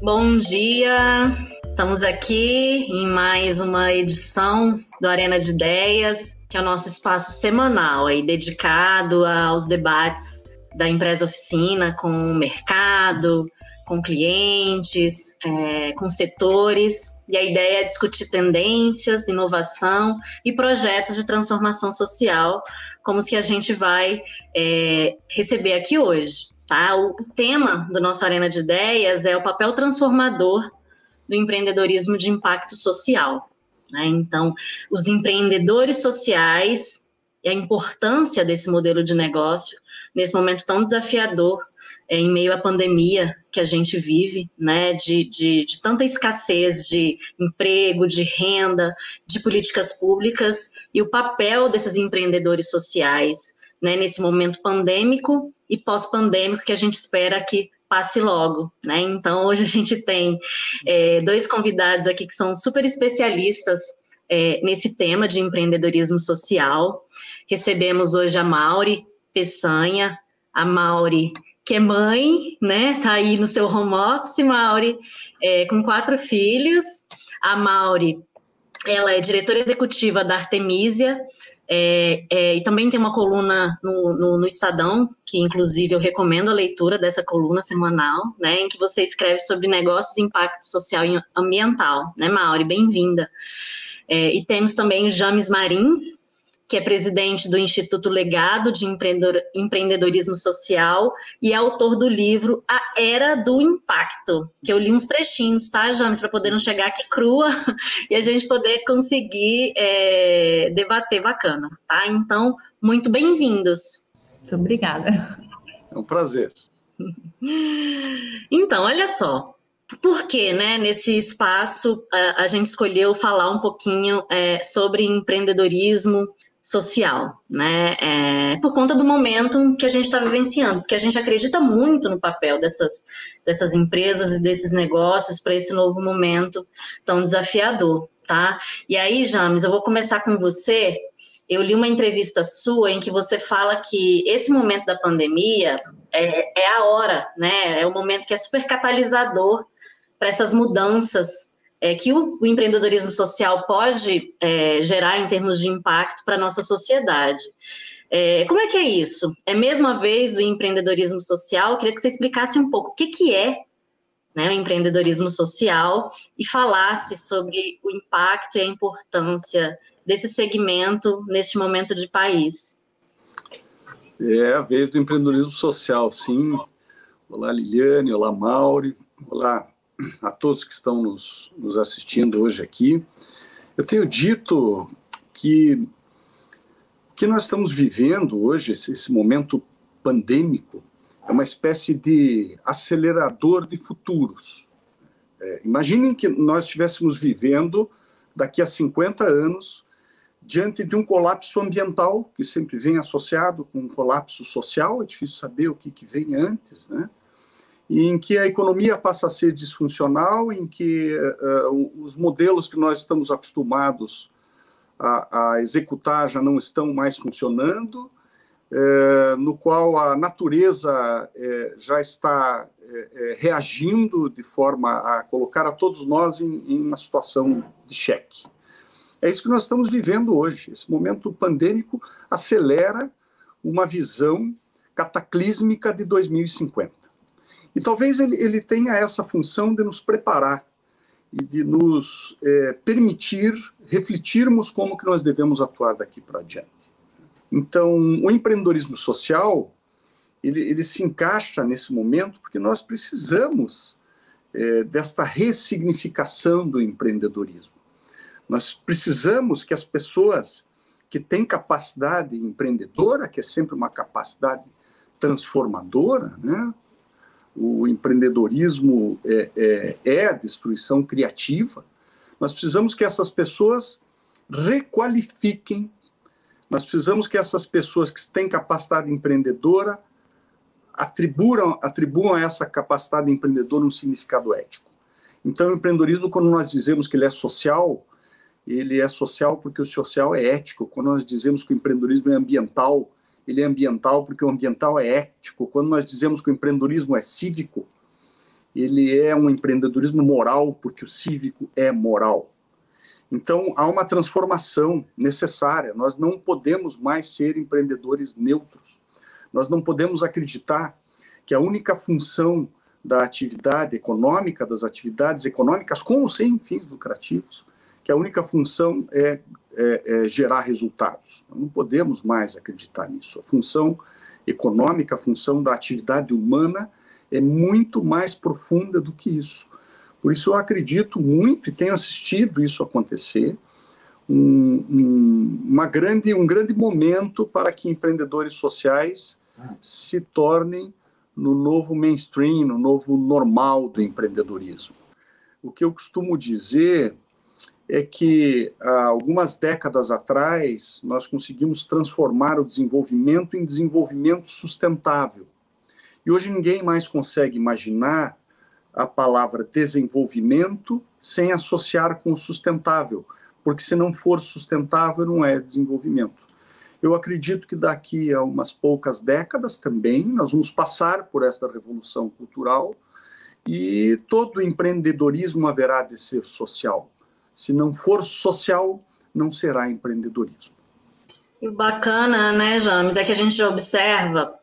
Bom dia, estamos aqui em mais uma edição do Arena de Ideias, que é o nosso espaço semanal aí dedicado aos debates da empresa oficina com o mercado, com clientes, é, com setores, e a ideia é discutir tendências, inovação e projetos de transformação social, como os que a gente vai é, receber aqui hoje. Tá? O tema do nosso Arena de Ideias é o papel transformador do empreendedorismo de impacto social. Né? Então, os empreendedores sociais e a importância desse modelo de negócio nesse momento tão desafiador é, em meio à pandemia que a gente vive, né, de, de, de, tanta escassez de emprego, de renda, de políticas públicas e o papel desses empreendedores sociais né, nesse momento pandêmico e pós-pandêmico que a gente espera que passe logo, né? Então hoje a gente tem é, dois convidados aqui que são super especialistas é, nesse tema de empreendedorismo social. Recebemos hoje a Mauri Peçanha, a Mauri que é mãe, né? Tá aí no seu home office, Mauri, é, com quatro filhos. A Mauri, ela é diretora executiva da Artemisia, é, é, e também tem uma coluna no, no, no, Estadão, que inclusive eu recomendo a leitura dessa coluna semanal, né, em que você escreve sobre negócios e impacto social e ambiental, né, Mauri? Bem-vinda. É, e temos também o James Marins, que é presidente do Instituto Legado de Empreendedorismo Social e é autor do livro A Era do Impacto, que eu li uns trechinhos, tá, James, para poder não chegar aqui crua e a gente poder conseguir é, debater bacana, tá? Então, muito bem-vindos. Muito obrigada. É um prazer. Então, olha só, por que, né, nesse espaço a, a, gente escolheu falar um pouquinho é, sobre empreendedorismo, social, né? É, por conta do momento que a gente está vivenciando, porque a gente acredita muito no papel dessas, dessas empresas e desses negócios para esse novo momento tão desafiador, tá? E aí, James, eu vou começar com você. Eu li uma entrevista sua em que você fala que esse momento da pandemia é, é a hora, né? É o momento que é super catalisador para essas mudanças é, que o, o, empreendedorismo social pode é, gerar em termos de impacto para a nossa sociedade. É, como é que é isso? É mesmo a vez do empreendedorismo social? Eu queria que você explicasse um pouco o que, que é né, o empreendedorismo social e falasse sobre o impacto e a importância desse segmento neste momento de país. É a vez do empreendedorismo social, sim. Olá, Liliane, olá, Mauri, olá, a todos que estão nos, nos assistindo hoje aqui. Eu tenho dito que o que nós estamos vivendo hoje, esse, esse momento pandêmico, é uma espécie de acelerador de futuros. É, imaginem que nós estivéssemos vivendo daqui a 50 anos diante de um colapso ambiental que sempre vem associado com um colapso social, é difícil saber o que, que vem antes, né? Em que a economia passa a ser disfuncional, em que uh, os modelos que nós estamos acostumados a, a executar já não estão mais funcionando, uh, no qual a natureza já está reagindo de forma a colocar a todos nós em, em uma situação de cheque. É isso que nós estamos vivendo hoje. Esse momento pandêmico acelera uma visão cataclísmica de 2050. E talvez ele, ele tenha essa função de nos preparar e de nos é, permitir refletirmos como que nós devemos atuar daqui para adiante. Então, o empreendedorismo social, ele, ele se encaixa nesse momento porque nós precisamos é, desta ressignificação do empreendedorismo. Nós precisamos que as pessoas que têm capacidade empreendedora, que é sempre uma capacidade transformadora, né, o empreendedorismo é, é, é a destruição criativa, nós precisamos que essas pessoas requalifiquem, nós precisamos que essas pessoas que têm capacidade empreendedora atribuam, atribuam a essa capacidade empreendedora um significado ético. Então, o empreendedorismo, quando nós dizemos que ele é social, ele é social porque o social é ético. Quando nós dizemos que o empreendedorismo é ambiental, ele é ambiental porque o ambiental é ético. Quando nós dizemos que o empreendedorismo é cívico, ele é um empreendedorismo moral, porque o cívico é moral. Então, há uma transformação necessária. Nós não podemos mais ser empreendedores neutros. Nós não podemos acreditar que a única função da atividade econômica, das atividades econômicas com ou sem fins lucrativos, que a única função é, é, é gerar resultados. Não podemos mais acreditar nisso. A função econômica, a função da atividade humana é muito mais profunda do que isso. Por isso eu acredito muito e tenho assistido isso acontecer, um, um, uma grande, um grande momento para que empreendedores sociais se tornem no novo mainstream, no novo normal do empreendedorismo. O que eu costumo dizer é que algumas décadas atrás nós conseguimos transformar o desenvolvimento em desenvolvimento sustentável. E hoje ninguém mais consegue imaginar a palavra desenvolvimento sem associar com sustentável, porque se não for sustentável, não é desenvolvimento. Eu acredito que daqui a umas poucas décadas também nós vamos passar por esta revolução cultural e todo empreendedorismo haverá de ser social. Se não for social, não será empreendedorismo. E bacana, né, James, é que a gente já observa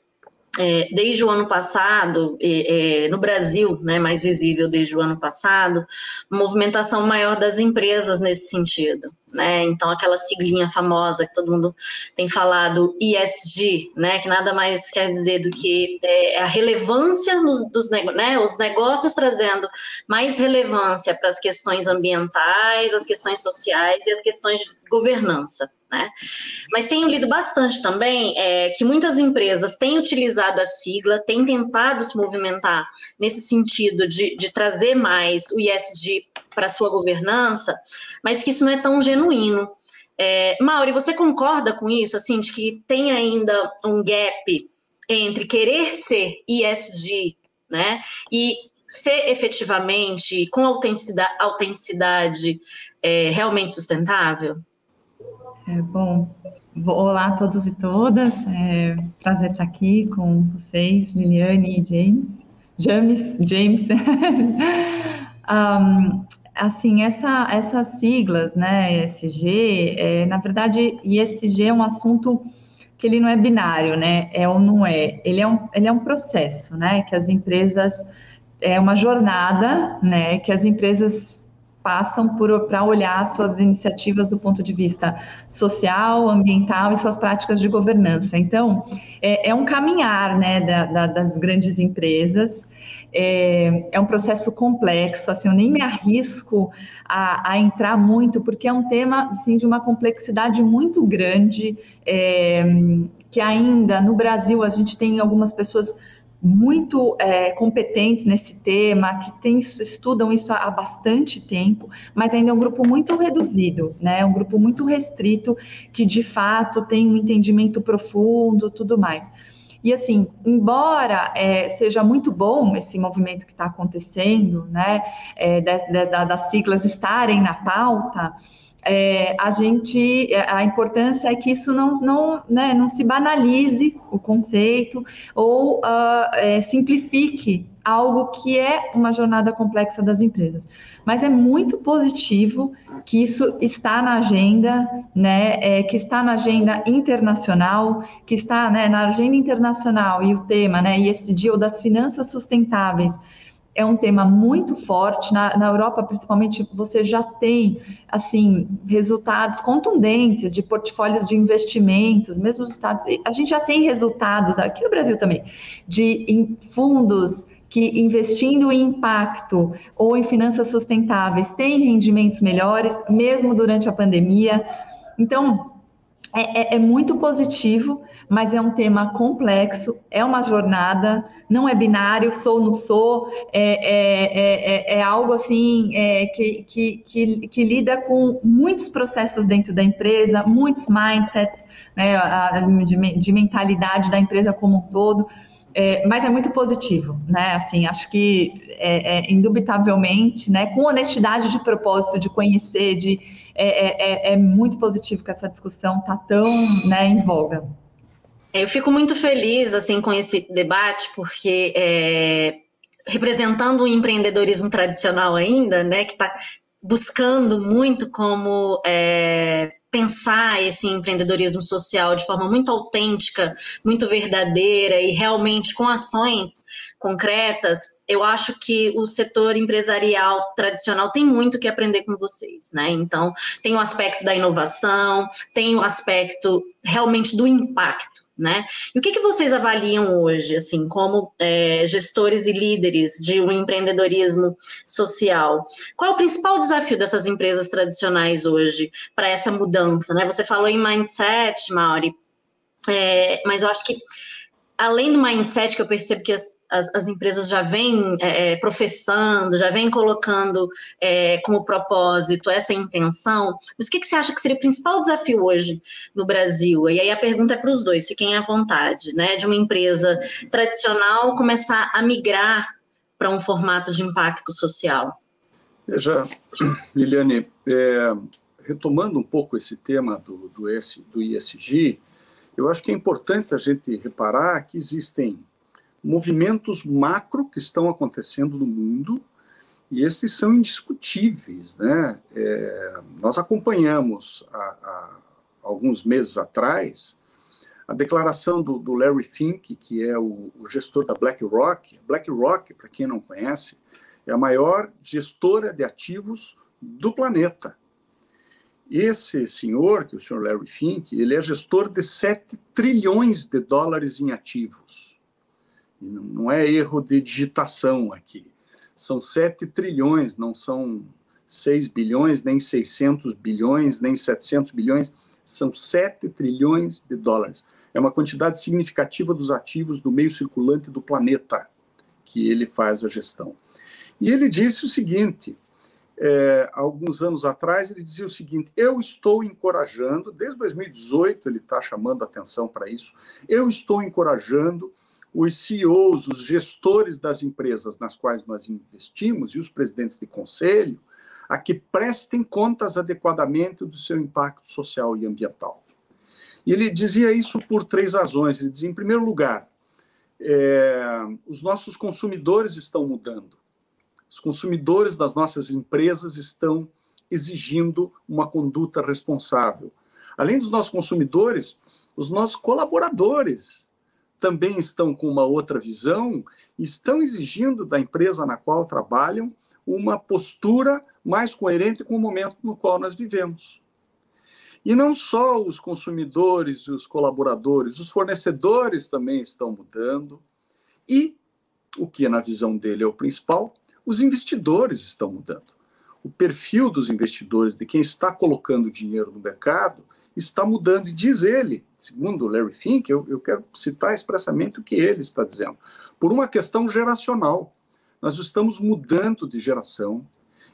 é, desde o ano passado, é, no Brasil, né, mais visível desde o ano passado, movimentação maior das empresas nesse sentido. Né? Então, aquela siglinha famosa que todo mundo tem falado, ESG, né? que nada mais quer dizer do que é, a relevância nos, dos né? os negócios trazendo mais relevância para as questões ambientais, as questões sociais e as questões de governança. Né? Mas tenho lido bastante também é, que muitas empresas têm utilizado a sigla, têm tentado se movimentar nesse sentido de, de trazer mais o ISD para sua governança, mas que isso não é tão genuíno. É, Mauri, você concorda com isso, assim, de que tem ainda um gap entre querer ser ISD, né, e ser efetivamente, com autenticidade, autenticidade é, realmente sustentável? É, bom, olá a todos e todas. É prazer estar aqui com vocês, Liliane e James. James, James. um, assim, essa, essas siglas, né, ESG, é, na verdade, ESG é um assunto que ele não é binário, né, é ou não é. Ele é um, ele é um processo, né, que as empresas, é uma jornada, né, que as empresas passam para olhar suas iniciativas do ponto de vista social, ambiental e suas práticas de governança. Então, é, é um caminhar né, da, da, das grandes empresas. É, é, um processo complexo, assim, eu nem me arrisco a, a, entrar muito, porque é um tema, assim, de uma complexidade muito grande, é, que ainda no Brasil a gente tem algumas pessoas muito é, competentes nesse tema, que tem, estudam isso há bastante tempo, mas ainda é um grupo muito reduzido, né? Um grupo muito restrito, que de fato tem um entendimento profundo, tudo mais. E assim, embora é, seja muito bom esse movimento que está acontecendo, né, é, das siglas estarem na pauta, é, a gente, é, a importância é que isso não, não, né, não se banalize o conceito ou uh, é, simplifique algo que é uma jornada complexa das empresas. Mas é muito positivo que isso está na agenda, né, é, que está na agenda internacional, que está né, na agenda internacional e o tema, né, ESG ou das finanças sustentáveis, é um tema muito forte. Na, na, Europa, principalmente, você já tem assim resultados contundentes de portfólios de investimentos, mesmo os Estados. A gente já tem resultados aqui no Brasil também de fundos que investindo em impacto ou em finanças sustentáveis têm rendimentos melhores, mesmo durante a pandemia. Então, é, é, é, muito positivo, mas é um tema complexo, é uma jornada, não é binário, sou, não sou, é, é, é, é algo assim que, que, que, que, lida com muitos processos dentro da empresa, muitos mindsets, né, de, de mentalidade da empresa como um todo. É, mas é muito positivo, né? Assim, acho que é, é, indubitavelmente, né? Com honestidade de propósito, de conhecer, de é, é, é, é muito positivo que essa discussão está tão né, em voga. Eu fico muito feliz assim com esse debate, porque representando o empreendedorismo tradicional ainda, né, que está buscando muito como é, pensar esse empreendedorismo social de forma muito autêntica, muito verdadeira e realmente com ações concretas, eu acho que o setor empresarial tradicional tem muito que aprender com vocês, né? Então, tem o aspecto da inovação, tem o aspecto realmente do impacto, né? E o que, que vocês avaliam hoje, assim, como é, gestores e líderes de um empreendedorismo social? Qual é o principal desafio dessas empresas tradicionais hoje para essa mudança, né? Você falou em mindset, Mauri, é, mas eu acho que além do mindset que eu percebo que as, as, as empresas já vêm é, é, professando, já vêm colocando é, como propósito essa intenção, mas o que, que você acha que seria o principal desafio hoje no Brasil? E aí a pergunta é para os dois, fiquem à vontade, né? De uma empresa tradicional começar a migrar para um formato de impacto social. Veja, Liliane, é, retomando um pouco esse tema do, do, S, do ISG, eu acho que é importante a gente reparar que existem movimentos macro que estão acontecendo no mundo e esses são indiscutíveis. Né? É, nós acompanhamos há, alguns meses atrás a declaração do, do Larry Fink, que é o, o, gestor da BlackRock. BlackRock, para quem não conhece, é a maior gestora de ativos do planeta. Esse senhor, que é o senhor Larry Fink, ele é gestor de 7 trilhões de dólares em ativos. E não é erro de digitação aqui. São 7 trilhões, não são 6 bilhões, nem 600 bilhões, nem 700 bilhões. São 7 trilhões de dólares. É uma quantidade significativa dos ativos do meio circulante do planeta que ele faz a gestão. E ele disse o seguinte: é, alguns anos atrás, ele dizia o seguinte: eu estou encorajando, desde 2018 ele está chamando atenção para isso, eu estou encorajando os CEOs, os gestores das empresas nas quais nós investimos e os presidentes de conselho a que prestem contas adequadamente do seu impacto social e ambiental. E ele dizia isso por três razões. Ele dizia, em primeiro lugar, é, os nossos consumidores estão mudando. Os consumidores das nossas empresas estão exigindo uma conduta responsável. Além dos nossos consumidores, os nossos colaboradores também estão com uma outra visão estão exigindo da empresa na qual trabalham uma postura mais coerente com o momento no qual nós vivemos. E não só os consumidores e os colaboradores, os fornecedores também estão mudando. E o que, na visão dele, é o principal, os investidores estão mudando. O perfil dos investidores, de quem está colocando dinheiro no mercado, está mudando. E diz ele, segundo Larry Fink, eu, eu quero citar expressamente o que ele está dizendo, por uma questão geracional. Nós estamos mudando de geração,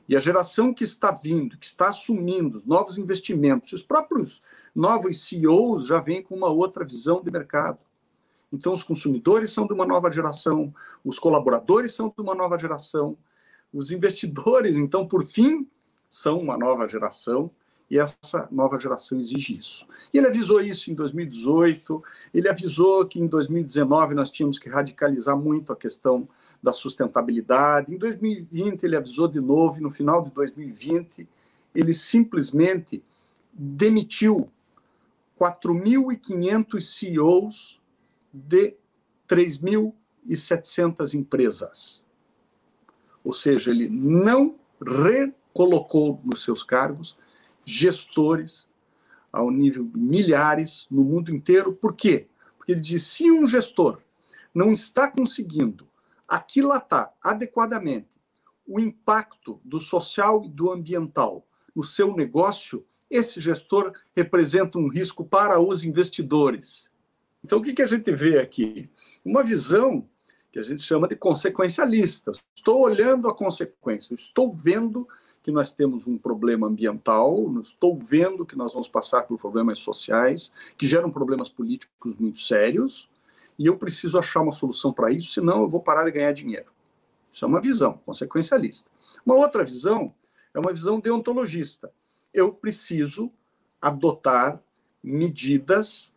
e a geração que está vindo, que está assumindo os novos investimentos, os próprios novos CEOs já vêm com uma outra visão de mercado. Então, os consumidores são de uma nova geração, os colaboradores são de uma nova geração, os investidores, então, por fim, são uma nova geração e essa nova geração exige isso. E ele avisou isso em 2018, ele avisou que em 2019 nós tínhamos que radicalizar muito a questão da sustentabilidade. Em 2020 ele avisou de novo, e no final de 2020 ele simplesmente demitiu 4.500 CEOs de 3.700 empresas. Ou seja, ele não recolocou nos seus cargos gestores ao nível de milhares no mundo inteiro. Por quê? Porque ele diz: se um gestor não está conseguindo aquilatar adequadamente o impacto do social e do ambiental no seu negócio, esse gestor representa um risco para os investidores. Então, o que, que a gente vê aqui? Uma visão que a gente chama de consequencialista. Estou olhando a consequência, estou vendo que nós temos um problema ambiental, estou vendo que nós vamos passar por problemas sociais, que geram problemas políticos muito sérios, e eu preciso achar uma solução para isso, senão eu vou parar de ganhar dinheiro. Isso é uma visão consequencialista. Uma outra visão é uma visão deontologista. Eu preciso adotar medidas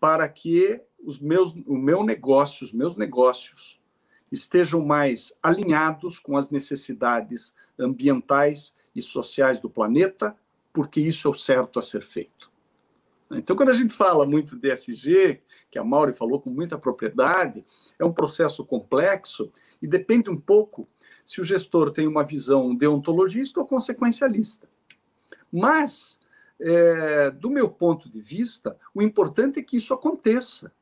para que os meus, o meu negócio, os meus negócios estejam mais alinhados com as necessidades ambientais e sociais do planeta, porque isso é o certo a ser feito. Então, quando a gente fala muito de ESG, que a Mauri falou com muita propriedade, é um processo complexo e depende um pouco se o gestor tem uma visão deontologista ou consequencialista. Mas, é, do meu ponto de vista, o importante é que isso aconteça.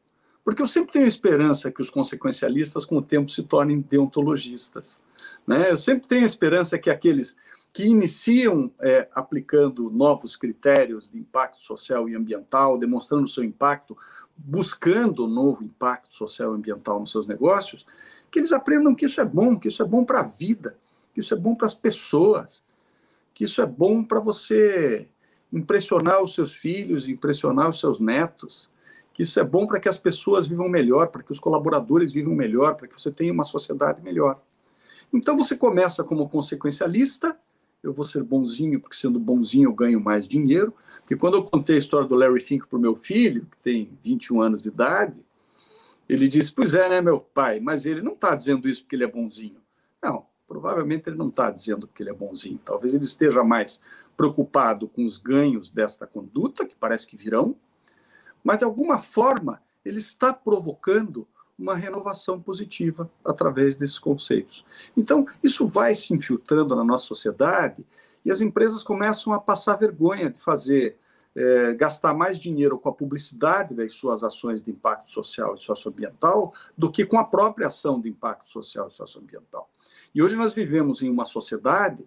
Porque eu sempre tenho esperança que os consequencialistas, com o tempo, se tornem deontologistas. Né? Eu sempre tenho esperança que aqueles que iniciam é, aplicando novos critérios de impacto social e ambiental, demonstrando seu impacto, buscando novo impacto social e ambiental nos seus negócios, que eles aprendam que isso é bom, que isso é bom para a vida, que isso é bom para as pessoas, que isso é bom para você impressionar os seus filhos, impressionar os seus netos, que isso é bom para que as pessoas vivam melhor, para que os colaboradores vivam melhor, para que você tenha uma sociedade melhor. Então você começa como consequencialista, eu vou ser bonzinho, porque sendo bonzinho eu ganho mais dinheiro. Porque quando eu contei a história do Larry Fink para o meu filho, que tem 21 anos de idade, ele disse: Pois é, né, meu pai, mas ele não está dizendo isso porque ele é bonzinho. Não, provavelmente ele não está dizendo porque ele é bonzinho. Talvez ele esteja mais preocupado com os ganhos desta conduta, que parece que virão, mas de alguma forma ele está provocando uma renovação positiva através desses conceitos. Então, isso vai se infiltrando na nossa sociedade e as empresas começam a passar vergonha de fazer, é, gastar mais dinheiro com a publicidade das suas ações de impacto social e socioambiental do que com a própria ação de impacto social e socioambiental. E hoje nós vivemos em uma sociedade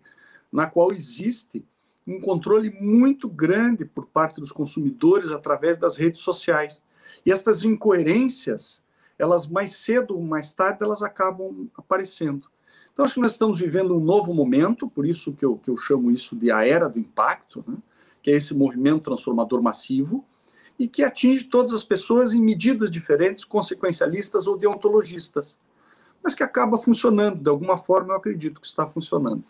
na qual existe um controle muito grande por parte dos consumidores através das redes sociais. E essas incoerências, elas mais cedo ou mais tarde, elas acabam aparecendo. Então, acho que nós estamos vivendo um novo momento, por isso que eu, que eu chamo isso de a era do impacto, né? que é esse movimento transformador massivo, e que atinge todas as pessoas em medidas diferentes, consequencialistas ou deontologistas, mas que acaba funcionando, de alguma forma eu acredito que está funcionando.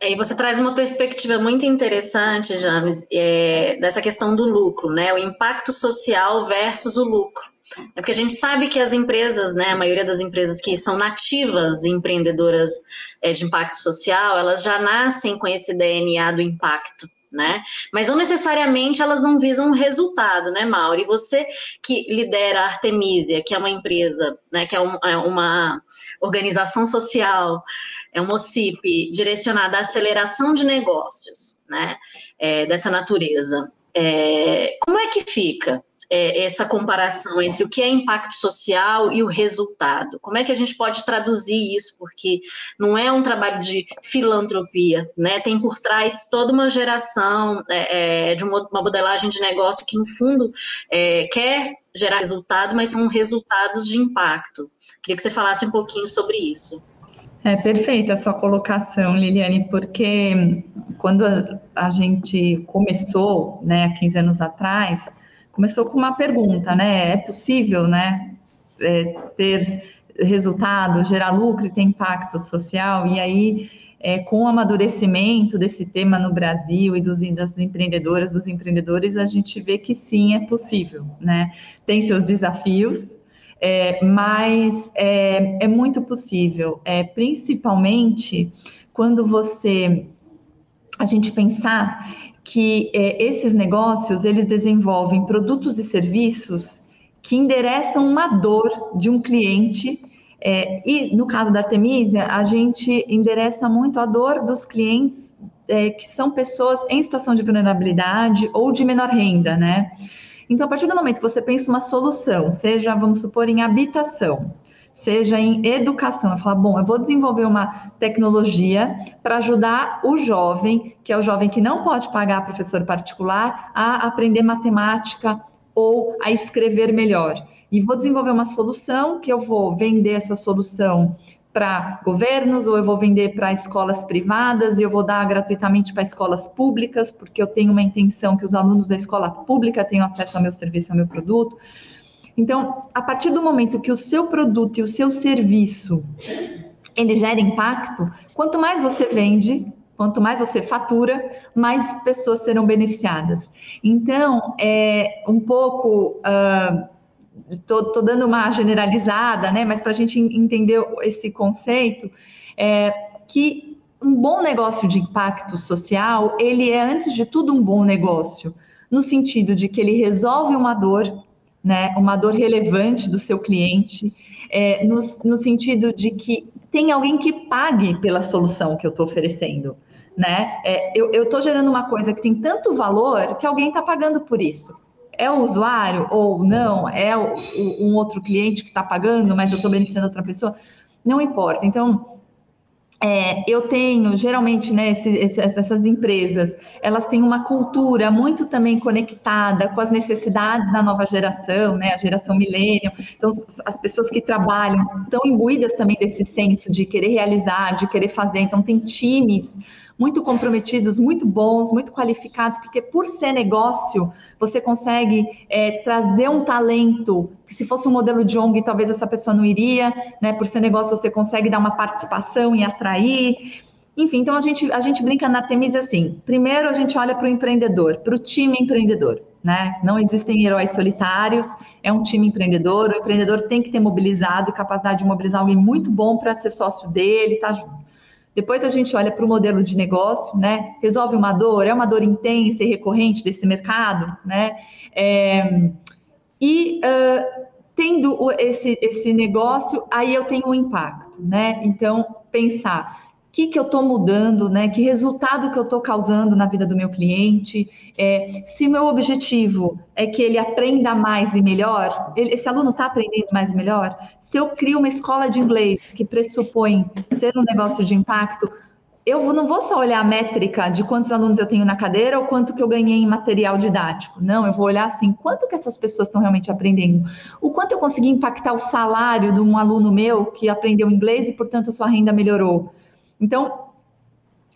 É, e você traz uma perspectiva muito interessante, James, é, dessa questão do lucro, né? O impacto social versus o lucro. É porque a gente sabe que as empresas, né, a maioria das empresas que são nativas empreendedoras é, de impacto social, elas já nascem com esse DNA do impacto né? Mas não necessariamente elas não visam um resultado, né, Mauri? Você que lidera a Artemisia, que é uma empresa, né, que é, um, é uma organização social, é uma OCIP direcionada à aceleração de negócios, né, é, dessa natureza. É, como é que fica é, essa comparação entre o que é impacto social e o resultado? Como é que a gente pode traduzir isso? Porque não é um trabalho de filantropia, né? Tem por trás toda uma geração é, é de uma, modelagem de negócio que, no fundo, é, quer gerar resultado, mas são resultados de impacto. Queria que você falasse um pouquinho sobre isso. É perfeita a sua colocação, Liliane, porque quando a gente começou, né, há 15 anos atrás, começou com uma pergunta, né? É possível, né, é, ter resultado, gerar lucro e ter impacto social? E aí, é, com o amadurecimento desse tema no Brasil e dos, das empreendedoras, dos empreendedores, a gente vê que sim, é possível, né? Tem seus desafios, é, mas é, é, muito possível, é, principalmente quando você a gente pensar que é, esses negócios eles desenvolvem produtos e serviços que endereçam uma dor de um cliente. É, e no caso da Artemisia, a gente endereça muito a dor dos clientes é, que são pessoas em situação de vulnerabilidade ou de menor renda, né? Então, a partir do momento que você pensa uma solução, seja, vamos supor, em habitação, seja em educação. Eu falo, bom, eu vou desenvolver uma tecnologia para ajudar o jovem, que é o jovem que não pode pagar professor particular, a aprender matemática ou a escrever melhor. E vou desenvolver uma solução que eu vou vender essa solução para governos, ou eu vou vender para escolas privadas, e eu vou dar gratuitamente para escolas públicas, porque eu tenho uma intenção que os alunos da escola pública tenham acesso ao meu serviço, ao meu produto. Então, a partir do momento que o seu produto e o seu serviço ele gera impacto, quanto mais você vende, quanto mais você fatura, mais pessoas serão beneficiadas. Então, é um pouco estou dando uma generalizada, né? Mas para a gente entender esse conceito, é que um bom negócio de impacto social, ele é antes de tudo um bom negócio, no sentido de que ele resolve uma dor, né? Uma dor relevante do seu cliente, é, no, no sentido de que tem alguém que pague pela solução que eu estou oferecendo. Né? É, eu estou gerando uma coisa que tem tanto valor que alguém está pagando por isso é o usuário ou não, é o, o, um outro cliente que está pagando, mas eu estou beneficiando outra pessoa, não importa. Então, é, eu tenho, geralmente, né, esse, esse, essas empresas, elas têm uma cultura muito também conectada com as necessidades da nova geração, né, a geração milênio. Então, as pessoas que trabalham estão imbuídas também desse senso de querer realizar, de querer fazer. Então, tem times muito comprometidos, muito bons, muito qualificados, porque por ser negócio, você consegue é, trazer um talento que se fosse um modelo de ONG, talvez essa pessoa não iria, né? Por ser negócio, você consegue dar uma participação e atrair. Enfim, então a gente, a gente brinca na Temis assim: primeiro a gente olha para o empreendedor, para o time empreendedor. Né? Não existem heróis solitários, é um time empreendedor. O empreendedor tem que ter mobilizado e capacidade de mobilizar alguém muito bom para ser sócio dele, tá junto. Depois a gente olha para o modelo de negócio, né? Resolve uma dor, é uma dor intensa e recorrente desse mercado, né? É, e uh, tendo esse, esse negócio, aí eu tenho um impacto, né? Então, pensar que, que eu estou mudando, né? Que resultado que eu estou causando na vida do meu cliente? É, se meu objetivo é que ele aprenda mais e melhor, ele, esse aluno está aprendendo mais e melhor. Se eu crio uma escola de inglês que pressupõe ser um negócio de impacto, eu não vou só olhar a métrica de quantos alunos eu tenho na cadeira ou quanto que eu ganhei em material didático. Não, eu vou olhar assim, quanto que essas pessoas estão realmente aprendendo. O quanto eu consegui impactar o salário de um aluno meu que aprendeu inglês e, portanto, sua renda melhorou. Então,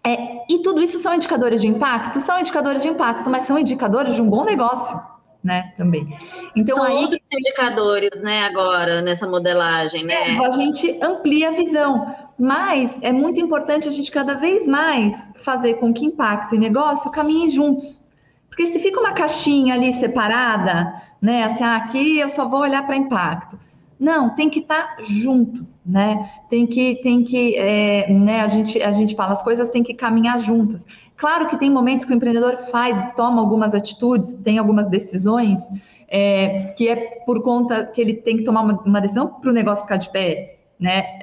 é, e tudo isso são indicadores de impacto? São indicadores de impacto, mas são indicadores de um bom negócio, né? Também. Então, são aí, outros indicadores, né, agora, nessa modelagem, né? É, a gente amplia a visão, mas é muito importante a gente cada vez mais fazer com que impacto e negócio caminhem juntos. Porque se fica uma caixinha ali separada, né, assim, ah, aqui eu só vou olhar para impacto. Não, tem que estar tá junto né? Tem que, tem que, é, né? A gente, a gente fala, as coisas têm que caminhar juntas. Claro que tem momentos que o empreendedor faz, toma algumas atitudes, tem algumas decisões, é, que é por conta que ele tem que tomar uma, uma decisão para o negócio ficar de pé, né?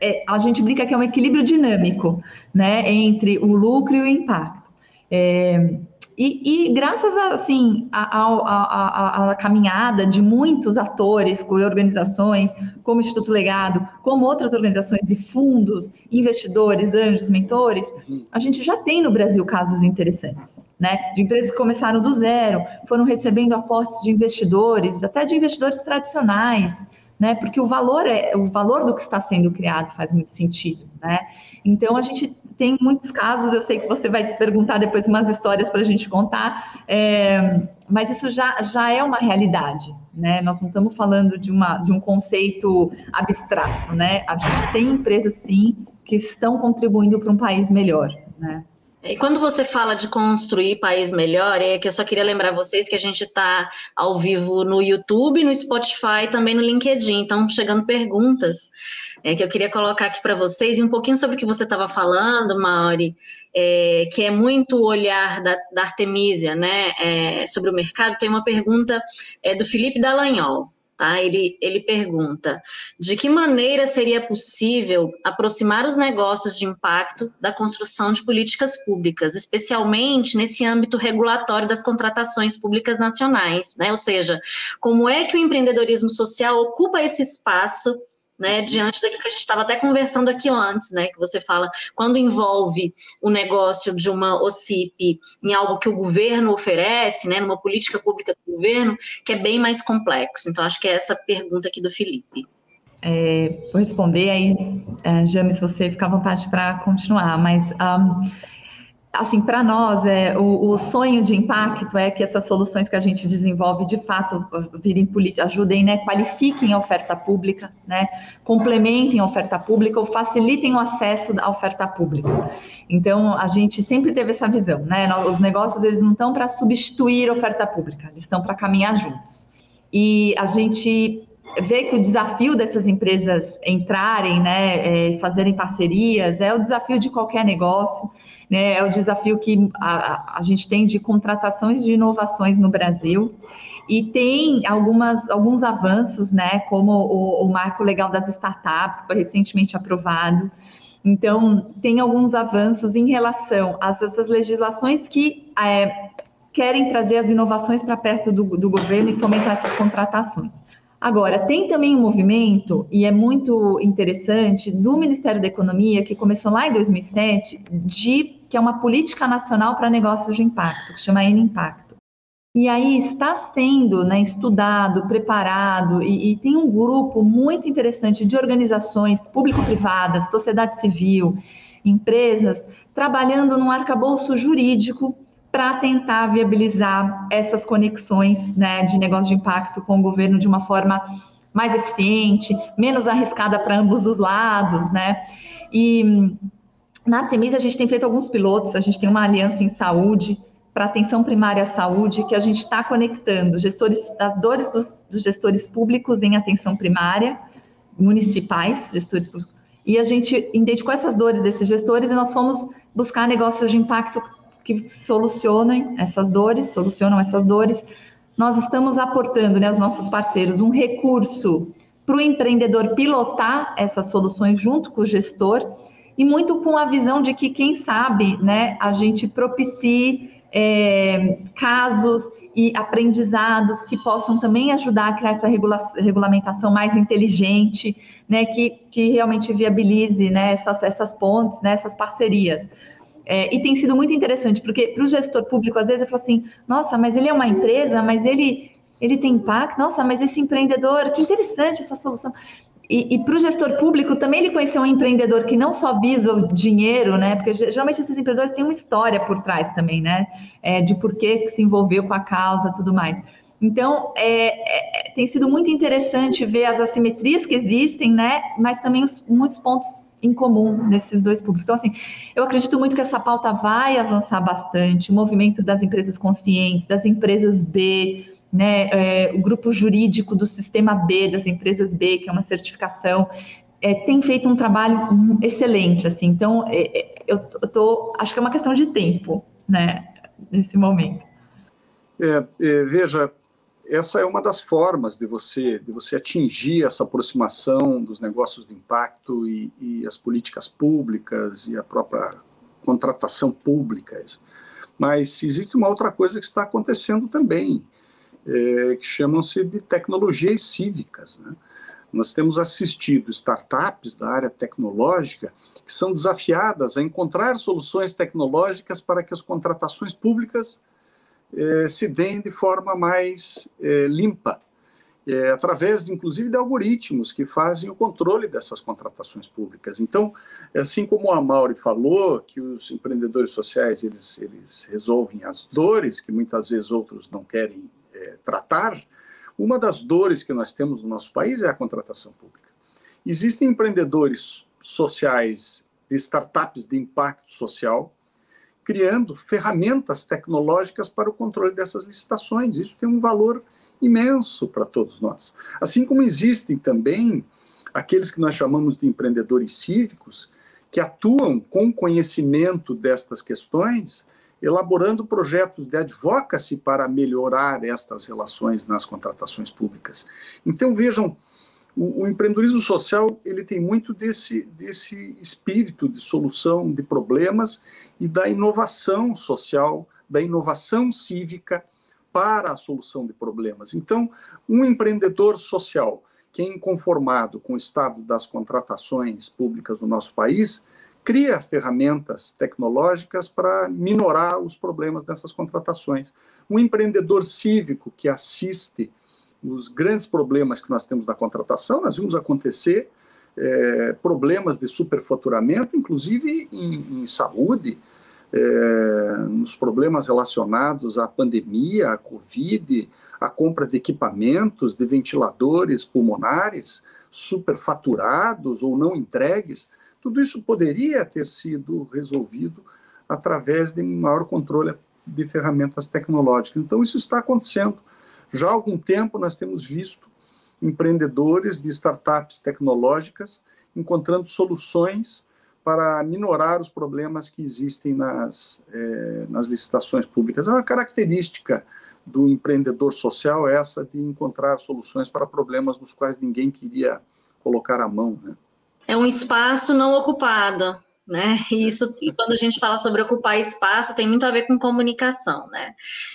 É, a gente brinca que é um equilíbrio dinâmico, né? Entre o lucro e o impacto. É, e, e, graças a, assim, a, a, a, caminhada de muitos atores e organizações, como o Instituto Legado, como outras organizações e fundos, investidores, anjos, mentores, a gente já tem no Brasil casos interessantes, né? De empresas que começaram do zero, foram recebendo aportes de investidores, até de investidores tradicionais, né? Porque o valor é o valor do que está sendo criado faz muito sentido, né? Então a gente tem muitos casos, eu sei que você vai te perguntar depois umas histórias para a gente contar, é, mas isso já, já é uma realidade, né? Nós não estamos falando de, uma, de um conceito abstrato, né? A gente tem empresas, sim, que estão contribuindo para um país melhor, né? Quando você fala de construir país melhor, é que eu só queria lembrar vocês que a gente está ao vivo no YouTube, no Spotify também no LinkedIn. Então, chegando perguntas é, que eu queria colocar aqui para vocês, e um pouquinho sobre o que você estava falando, Mauri, é, que é muito o olhar da, da Artemisia né, é, sobre o mercado. Tem uma pergunta é, do Felipe Dallagnol. Tá? Ele, ele pergunta: de que maneira seria possível aproximar os negócios de impacto da construção de políticas públicas, especialmente nesse âmbito regulatório das contratações públicas nacionais? Né? Ou seja, como é que o empreendedorismo social ocupa esse espaço né, diante daquilo que a gente estava até conversando aqui antes, né, que você fala, quando envolve o negócio de uma OCIP em algo que o governo oferece, né, numa política pública do governo, que é bem mais complexo. Então, acho que é essa pergunta aqui do Felipe. É, vou responder aí, é, James, você fica à vontade para continuar, mas um, assim, para nós, é, o, o, sonho de impacto é que essas soluções que a gente desenvolve, de fato, virem ajudem, né, qualifiquem a oferta pública, né, complementem a oferta pública ou facilitem o acesso à oferta pública. Então, a gente sempre teve essa visão, né, os negócios, eles não estão para substituir a oferta pública, eles estão para caminhar juntos. e a gente vê que o desafio dessas empresas entrarem, né, é, fazerem parcerias, é o desafio de qualquer negócio, né, é o desafio que a, a gente tem de contratações de inovações no Brasil. E tem algumas, alguns avanços, né, como o, o marco legal das startups, que foi recentemente aprovado. Então, tem alguns avanços em relação a essas legislações que é, querem trazer as inovações para perto do, do governo e fomentar essas contratações. Agora, tem também um movimento, e é muito interessante, do Ministério da Economia, que começou lá em 2007, de, que é uma política nacional para negócios de impacto, que chama N-Impacto. E aí está sendo né, estudado, preparado, e, e tem um grupo muito interessante de organizações público-privadas, sociedade civil, empresas, trabalhando num arcabouço jurídico para tentar viabilizar essas conexões né, de negócio de impacto com o governo de uma forma mais eficiente, menos arriscada para ambos os lados, né? E na Artemis a gente tem feito alguns pilotos, a gente tem uma aliança em saúde para atenção primária à saúde que a gente está conectando gestores, as dores dos, dos gestores públicos em atenção primária, municipais, gestores públicos, e a gente identificou essas dores desses gestores e nós fomos buscar negócios de impacto que solucionem essas dores, solucionam essas dores. Nós estamos aportando, né, os nossos parceiros, um recurso para o empreendedor pilotar essas soluções junto com o gestor e muito com a visão de que, quem sabe, né, a gente propicie é, casos e aprendizados que possam também ajudar a criar essa regula regulamentação mais inteligente, né, que, que realmente viabilize né, essas, essas pontes, né, essas parcerias. É, e tem sido muito interessante, porque para o gestor público, às vezes, eu falo assim: nossa, mas ele é uma empresa, mas ele, ele tem impacto, nossa, mas esse empreendedor, que interessante essa solução. E, e para o gestor público também ele conhecer um empreendedor que não só visa o dinheiro, né? Porque geralmente esses empreendedores têm uma história por trás também, né? É, de por que se envolveu com a causa tudo mais. Então, é, é, tem sido muito interessante ver as assimetrias que existem, né? Mas também os, muitos pontos em comum nesses dois públicos. Então, assim, eu acredito muito que essa pauta vai avançar bastante, o movimento das empresas conscientes, das empresas B, né, é, o grupo jurídico do sistema B, das empresas B, que é uma certificação, é, tem feito um trabalho excelente, assim, então, é, é eu, eu tô, acho que é uma questão de tempo, né, nesse momento. É, é, veja, essa é uma das formas de você de você atingir essa aproximação dos negócios de impacto e, e as políticas públicas e a própria contratação pública. Mas existe uma outra coisa que está acontecendo também, é, que chamam-se de tecnologias cívicas. Né? Nós temos assistido startups da área tecnológica que são desafiadas a encontrar soluções tecnológicas para que as contratações públicas eh, se deem de forma mais eh, limpa, eh, através, inclusive, de algoritmos que fazem o controle dessas contratações públicas. Então, assim como a Mauri falou, que os empreendedores sociais eles, eles resolvem as dores que muitas vezes outros não querem tratar, uma das dores que nós temos no nosso país é a contratação pública. Existem empreendedores sociais de startups de impacto social criando ferramentas tecnológicas para o controle dessas licitações. Isso tem um valor imenso para todos nós. Assim como existem também aqueles que nós chamamos de empreendedores cívicos, que atuam com conhecimento destas questões, elaborando projetos de advocacy para melhorar estas relações nas contratações públicas. Então, vejam, o, o, empreendedorismo social ele tem muito desse, desse espírito de solução de problemas e da inovação social, da inovação cívica para a solução de problemas. Então, um empreendedor social que é inconformado com o estado das contratações públicas no nosso país, cria ferramentas tecnológicas para minorar os problemas dessas contratações. Um empreendedor cívico que assiste os grandes problemas que nós temos na contratação, nós vimos acontecer é, problemas de superfaturamento, inclusive em, em saúde, é, nos problemas relacionados à pandemia, à Covid, à compra de equipamentos, de ventiladores pulmonares superfaturados ou não entregues, tudo isso poderia ter sido resolvido através de maior controle de ferramentas tecnológicas. Então, isso está acontecendo Já há algum tempo nós temos visto empreendedores de startups tecnológicas encontrando soluções para minorar os problemas que existem nas, é, nas licitações públicas. É uma característica do empreendedor social essa de encontrar soluções para problemas dos quais ninguém queria colocar a mão. Né? É um espaço não ocupado né? E isso, e quando a gente fala sobre ocupar espaço, tem muito a ver com comunicação, né?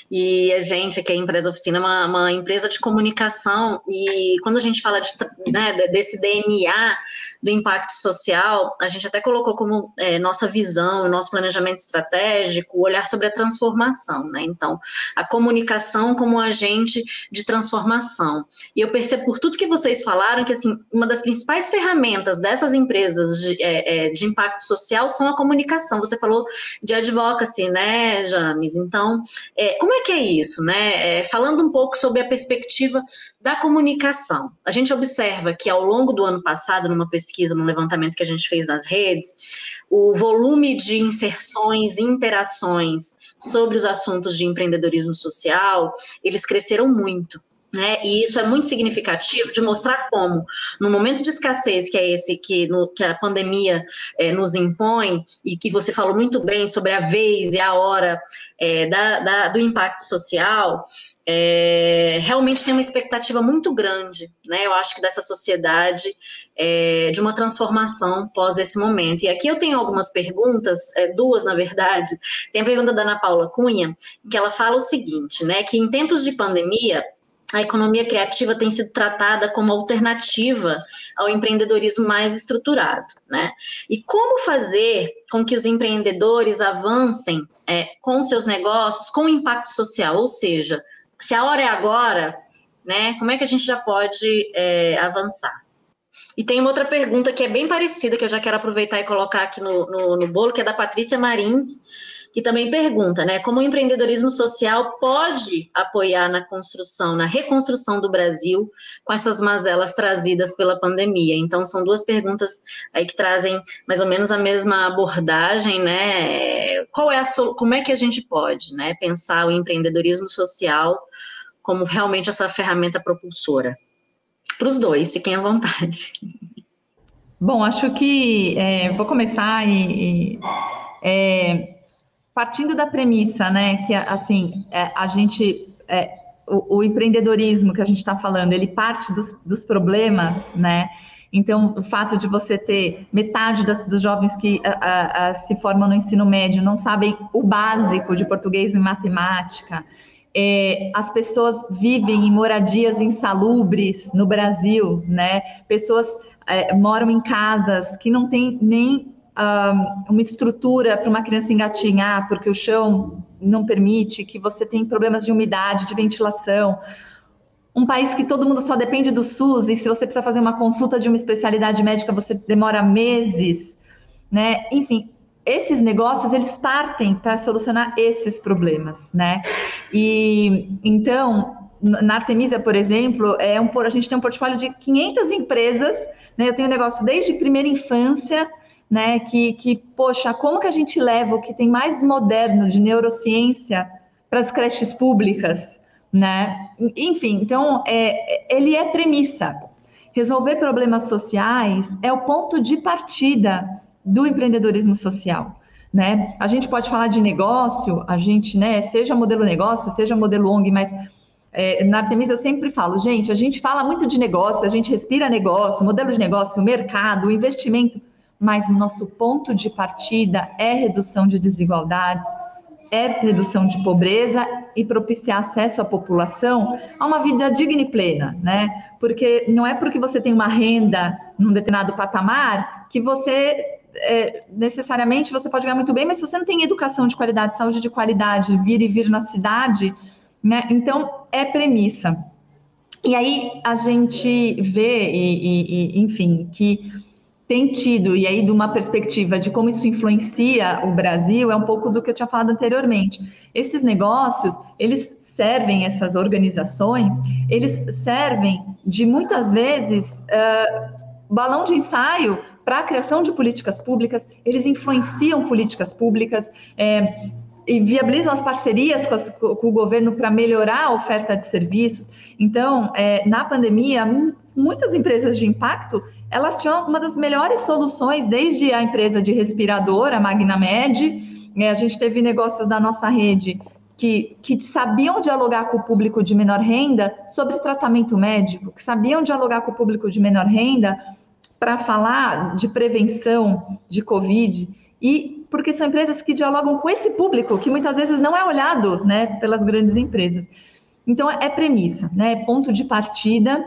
E a gente, aqui a Empresa Oficina, é uma, uma empresa de comunicação, e quando a gente fala de, né, desse DNA do impacto social, a gente até colocou como é, nossa visão, nosso planejamento estratégico, o olhar sobre a transformação, né? Então, a comunicação como agente de transformação. E eu percebo por tudo que vocês falaram que, assim, uma das principais ferramentas dessas empresas de, é, é de impacto social social são a comunicação. Você falou de advocacy, né, James? Então, é, como é que é isso, né? É, falando um pouco sobre a perspectiva da comunicação. A gente observa que ao longo do ano passado, numa pesquisa, num levantamento que a gente fez nas redes, o volume de inserções e interações sobre os assuntos de empreendedorismo social, eles cresceram muito. Né? E isso é muito significativo de mostrar como, no momento de escassez, que é esse que, no, que a pandemia é, nos impõe, e que você falou muito bem sobre a vez e a hora é, da, da, do impacto social, é, realmente tem uma expectativa muito grande, né? Eu acho que dessa sociedade, de uma transformação pós esse momento. E aqui eu tenho algumas perguntas, duas na verdade. Tem a pergunta da Ana Paula Cunha, que ela fala o seguinte, né? Que em tempos de pandemia, a economia criativa tem sido tratada como alternativa ao empreendedorismo mais estruturado, né? E como fazer com que os empreendedores avancem é, com seus negócios com impacto social, ou seja, se a hora é agora, né? Como é que a gente já pode é, avançar? E tem uma outra pergunta que é bem parecida, que eu já quero aproveitar e colocar aqui no, no, no bolo, que é da Patrícia Marins, que também pergunta, né, como o empreendedorismo social pode apoiar na construção, na reconstrução do Brasil com essas mazelas trazidas pela pandemia. Então, são duas perguntas aí que trazem mais ou menos a mesma abordagem, né? Qual é a como é que a gente pode, né, pensar o empreendedorismo social como realmente essa ferramenta propulsora? Para os dois, fiquem à vontade. Bom, acho que é, vou começar e, e é, partindo da premissa, né, que assim é, a gente é, o, o, empreendedorismo que a gente está falando, ele parte dos, dos, problemas, né? Então, o fato de você ter metade das, dos jovens que a, a, se formam no ensino médio não sabem o básico de português e matemática, é, as pessoas vivem em moradias insalubres no Brasil, né? Pessoas é, moram em casas que não têm nem uma estrutura para uma criança engatinhar, porque o chão não permite, que você tem problemas de umidade, de ventilação. Um país que todo mundo só depende do SUS, e se você precisa fazer uma consulta de uma especialidade médica, você demora meses, né? Enfim, esses negócios, eles partem para solucionar esses problemas, né? E, então, na Artemisia, por exemplo, é um, a gente tem um portfólio de 500 empresas, né? Eu tenho negócio desde primeira infância, né? Que, que, poxa, como que a gente leva o que tem mais moderno de neurociência para as creches públicas, né? Enfim, então, é, ele é premissa. Resolver problemas sociais é o ponto de partida do empreendedorismo social. Né? A gente pode falar de negócio, a gente, né, seja modelo negócio, seja modelo ONG, mas é, na Artemisa eu sempre falo, gente, a gente fala muito de negócio, a gente respira negócio, modelo de negócio, mercado, investimento, mas o nosso ponto de partida é redução de desigualdades, é redução de pobreza e propiciar acesso à população a uma vida digna e plena, né? Porque não é porque você tem uma renda num determinado patamar que você é, necessariamente você pode ganhar muito bem, mas se você não tem educação de qualidade, saúde de qualidade, vir e vir na cidade, né? Então é premissa. E aí a gente vê, e, e, enfim, que tem tido, e aí de uma perspectiva de como isso influencia o Brasil, é um pouco do que eu tinha falado anteriormente. Esses negócios, eles servem, essas organizações, eles servem de muitas vezes uh, balão de ensaio para a criação de políticas públicas, eles influenciam políticas públicas. É, e viabilizam as parcerias com, as, com o governo para melhorar a oferta de serviços. Então, é, na pandemia, muitas empresas de impacto elas tinham uma das melhores soluções, desde a empresa de respirador, a MagnaMed, é, a gente teve negócios da nossa rede que, que sabiam dialogar com o público de menor renda sobre tratamento médico, que sabiam dialogar com o público de menor renda para falar de prevenção de Covid e porque são empresas que dialogam com esse público que muitas vezes não é olhado, né, pelas grandes empresas. Então é premissa, né, é ponto de partida.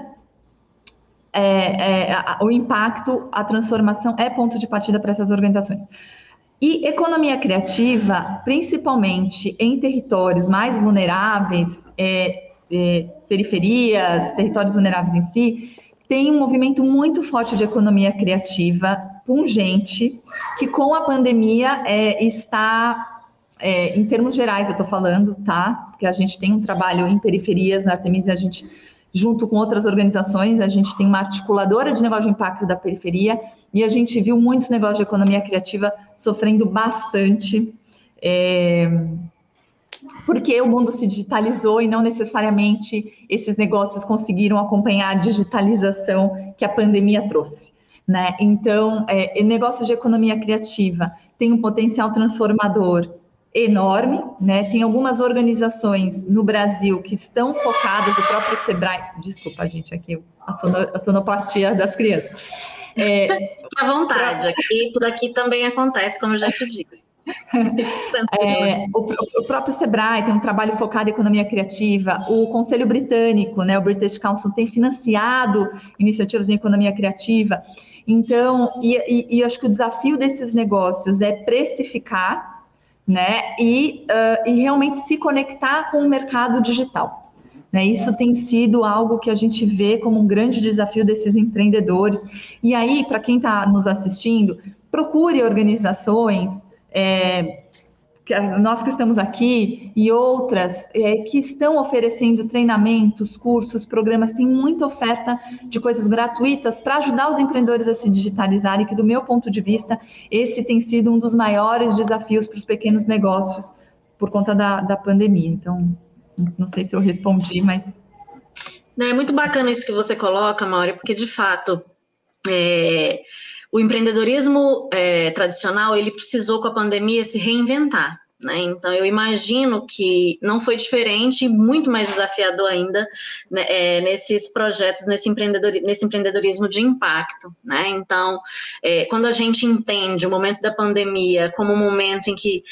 É, é, a, o impacto, a transformação é ponto de partida para essas organizações. E economia criativa, principalmente em territórios mais vulneráveis, é, é, periferias, territórios vulneráveis em si, tem um movimento muito forte de economia criativa, pungente, que com a pandemia é, está, é, em termos gerais, eu estou falando, tá? Porque a gente tem um trabalho em periferias, na Artemisia, a gente, junto com outras organizações, a gente tem uma articuladora de negócio de impacto da periferia, e a gente viu muitos negócios de economia criativa sofrendo bastante. É, porque o mundo se digitalizou e não necessariamente esses negócios conseguiram acompanhar a digitalização que a pandemia trouxe. Né? Então, é, negócios de economia criativa tem um potencial transformador enorme, né? Tem algumas organizações no Brasil que estão focadas, o próprio Sebrae, desculpa, gente, aqui a, sono, a sonoplastia das crianças. É, à vontade, aqui, por aqui também acontece, como eu já te digo. É, o, o, próprio Sebrae tem um trabalho focado em economia criativa, o Conselho Britânico, né, o British Council, tem financiado iniciativas em economia criativa. Então, e, e, acho que o desafio desses negócios é precificar, né, e, uh, e realmente se conectar com o mercado digital. Né, isso tem sido algo que a gente vê como um grande desafio desses empreendedores. E aí, para quem está nos assistindo, procure organizações é, nós que estamos aqui e outras é, que estão oferecendo treinamentos, cursos, programas, tem muita oferta de coisas gratuitas para ajudar os empreendedores a se digitalizarem, que do meu ponto de vista, esse tem sido um dos maiores desafios para os pequenos negócios por conta da, da pandemia. Então, não sei se eu respondi, mas... É muito bacana isso que você coloca, Mauri, porque de fato... É o empreendedorismo é, tradicional ele precisou com a pandemia se reinventar. Né? Então, eu imagino que não foi diferente, muito mais desafiador ainda né, é, nesses projetos, nesse, empreendedor, nesse empreendedorismo de impacto. Né? Então, é, quando a gente entende o momento da pandemia como um momento em que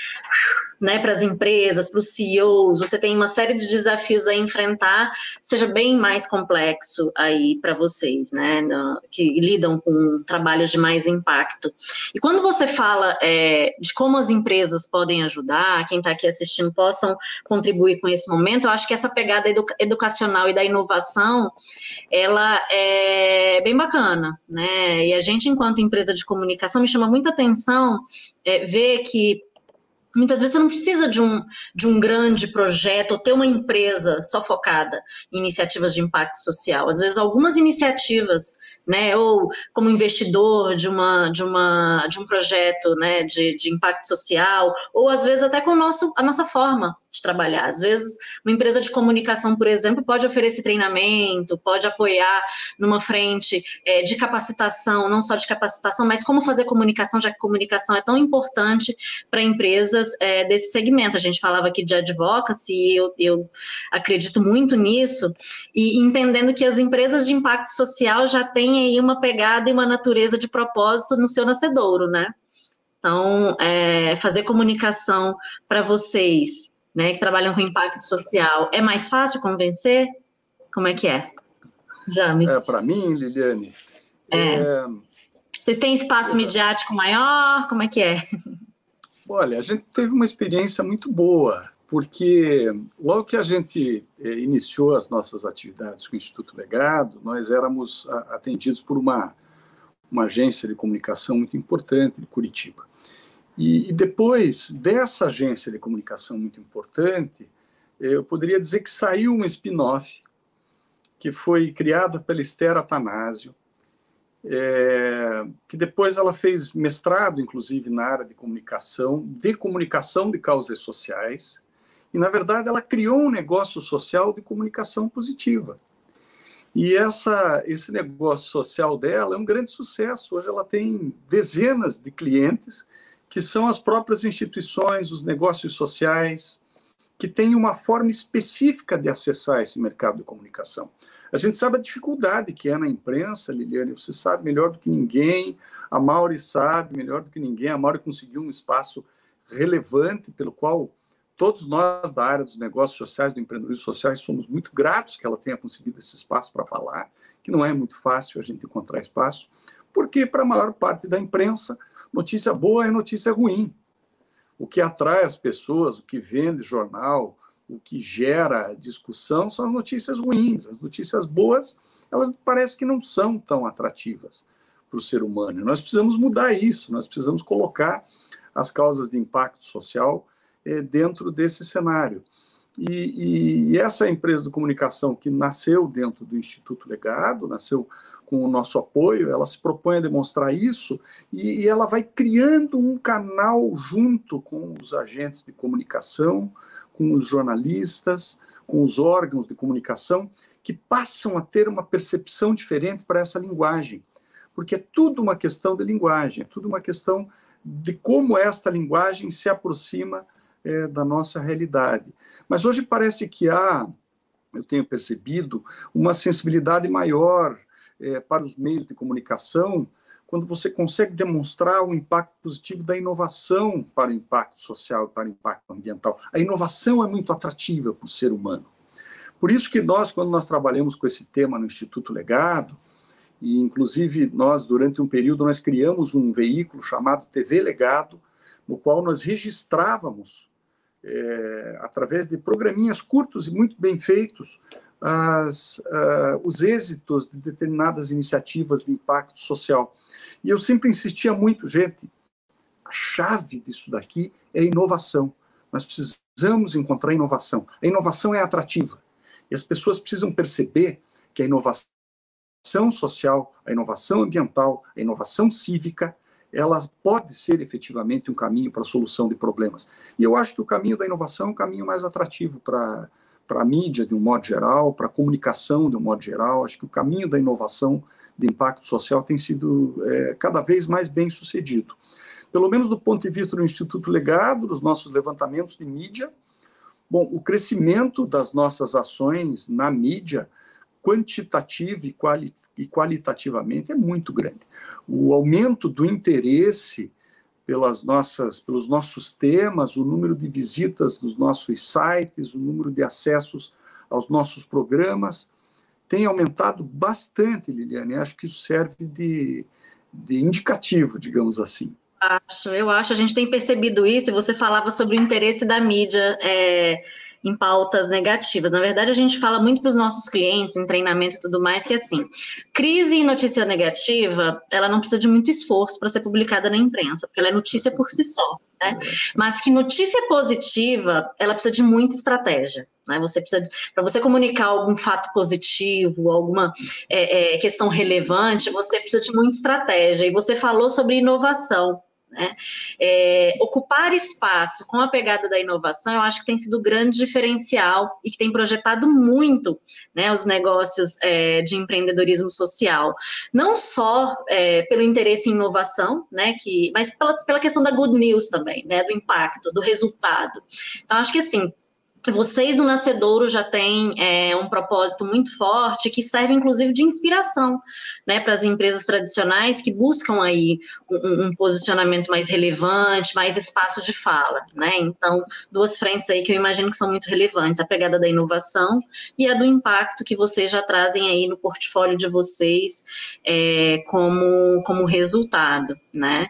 né, para as empresas, para os CEOs, você tem uma série de desafios a enfrentar, seja bem mais complexo aí para vocês, né, que lidam com trabalhos de mais impacto. E quando você fala é, de como as empresas podem ajudar, quem está aqui assistindo possam contribuir com esse momento, eu acho que essa pegada educa educacional e da inovação, ela é bem bacana, né, e a gente, enquanto empresa de comunicação, me chama muita atenção é, ver que Muitas vezes você não precisa de um, de um grande projeto ou ter uma empresa só focada em iniciativas de impacto social. Às vezes, algumas iniciativas, né, ou como investidor de, uma, de, uma, de um projeto né, de, de impacto social, ou às vezes até com nosso, a nossa forma de trabalhar. Às vezes, uma empresa de comunicação, por exemplo, pode oferecer treinamento, pode apoiar numa frente é, de capacitação, não só de capacitação, mas como fazer comunicação, já que comunicação é tão importante para empresas é, desse segmento. A gente falava aqui de advocacy, eu, eu acredito muito nisso, e entendendo que as empresas de impacto social já têm aí uma pegada e uma natureza de propósito no seu nascedouro, né? Então, é, fazer comunicação para vocês né, que trabalham com impacto social, é mais fácil convencer? Como é que é? James. É, para mim, Liliane. É. É... Vocês têm espaço midiático maior? Como é que é? Olha, a gente teve uma experiência muito boa, porque logo que a gente é, iniciou as nossas atividades com o Instituto Legado, nós éramos atendidos por uma, uma agência de comunicação muito importante de Curitiba. E, e depois dessa agência de comunicação muito importante, eu poderia dizer que saiu um spin-off que foi criado pela Esther Atanásio, é, que depois ela fez mestrado, inclusive, na área de comunicação, de comunicação de causas sociais, e, na verdade, ela criou um negócio social de comunicação positiva. E essa, esse negócio social dela é um grande sucesso. Hoje ela tem dezenas de clientes, que são as próprias instituições, os negócios sociais, que têm uma forma específica de acessar esse mercado de comunicação. A gente sabe a dificuldade que é na imprensa, Liliane, você sabe melhor do que ninguém, a Mauri sabe melhor do que ninguém, a Mauri conseguiu um espaço relevante pelo qual todos nós da área dos negócios sociais, do empreendedorismo sociais, somos muito gratos que ela tenha conseguido esse espaço para falar, que não é muito fácil a gente encontrar espaço, porque para a maior parte da imprensa, notícia boa é notícia ruim. O que atrai as pessoas, o que vende jornal, o que gera discussão são as notícias ruins. As notícias boas, elas parece que não são tão atrativas para o ser humano. Nós precisamos mudar isso, nós precisamos colocar as causas de impacto social dentro desse cenário. E, e, essa empresa de comunicação que nasceu dentro do Instituto Legado, nasceu com o nosso apoio, ela se propõe a demonstrar isso e, e ela vai criando um canal junto com os agentes de comunicação, com os jornalistas, com os órgãos de comunicação, que passam a ter uma percepção diferente para essa linguagem. Porque é tudo uma questão de linguagem, é tudo uma questão de como esta linguagem se aproxima é, da nossa realidade. Mas hoje parece que há, eu tenho percebido, uma sensibilidade maior é, para os meios de comunicação quando você consegue demonstrar o impacto positivo da inovação para o impacto social e para o impacto ambiental. A inovação é muito atrativa para o ser humano. Por isso que nós, quando nós trabalhamos com esse tema no Instituto Legado, e inclusive nós, durante um período, nós criamos um veículo chamado TV Legado, no qual nós registrávamos, é, através de programinhas curtos e muito bem feitos, as, uh, os êxitos de determinadas iniciativas de impacto social. E eu sempre insistia muito, gente, a chave disso daqui é inovação. Nós precisamos encontrar inovação. A inovação é atrativa. E as pessoas precisam perceber que a inovação social, a inovação ambiental, a inovação cívica, ela pode ser efetivamente um caminho para a solução de problemas. E eu acho que o caminho da inovação é um caminho mais atrativo para para a mídia de um modo geral, para a comunicação de um modo geral. Acho que o caminho da inovação de impacto social tem sido é, cada vez mais bem sucedido. Pelo menos do ponto de vista do Instituto Legado, dos nossos levantamentos de mídia, bom, o crescimento das nossas ações na mídia, quantitativa e, quali e qualitativamente, é muito grande. O aumento do interesse pelas nossas, pelos nossos temas, o número de visitas dos nossos sites, o número de acessos aos nossos programas tem aumentado bastante, Liliane. Acho que isso serve de, de indicativo, digamos assim. Acho, eu acho, a gente tem percebido isso, você falava sobre o interesse da mídia é, em pautas negativas. Na verdade, a gente fala muito para os nossos clientes, em treinamento e tudo mais, que assim, crise e notícia negativa, ela não precisa de muito esforço para ser publicada na imprensa, porque ela é notícia por si só. Né? Mas que notícia positiva, ela precisa de muita estratégia. Né? Você precisa, para você comunicar algum fato positivo, alguma é, é, questão relevante, você precisa de muita estratégia. E você falou sobre inovação. Né? É, ocupar espaço com a pegada da inovação, eu acho que tem sido o grande diferencial e que tem projetado muito né, os negócios é, de empreendedorismo social. Não só é, pelo interesse em inovação, né, que, mas pela, pela questão da good news também, né, do impacto, do resultado. Então, acho que assim, vocês do Nascedouro já têm é, um propósito muito forte que serve inclusive de inspiração né, para as empresas tradicionais que buscam aí um, um, posicionamento mais relevante, mais espaço de fala. Né? Então, duas frentes aí que eu imagino que são muito relevantes, a pegada da inovação e a do impacto que vocês já trazem aí no portfólio de vocês é, como, como resultado. Né?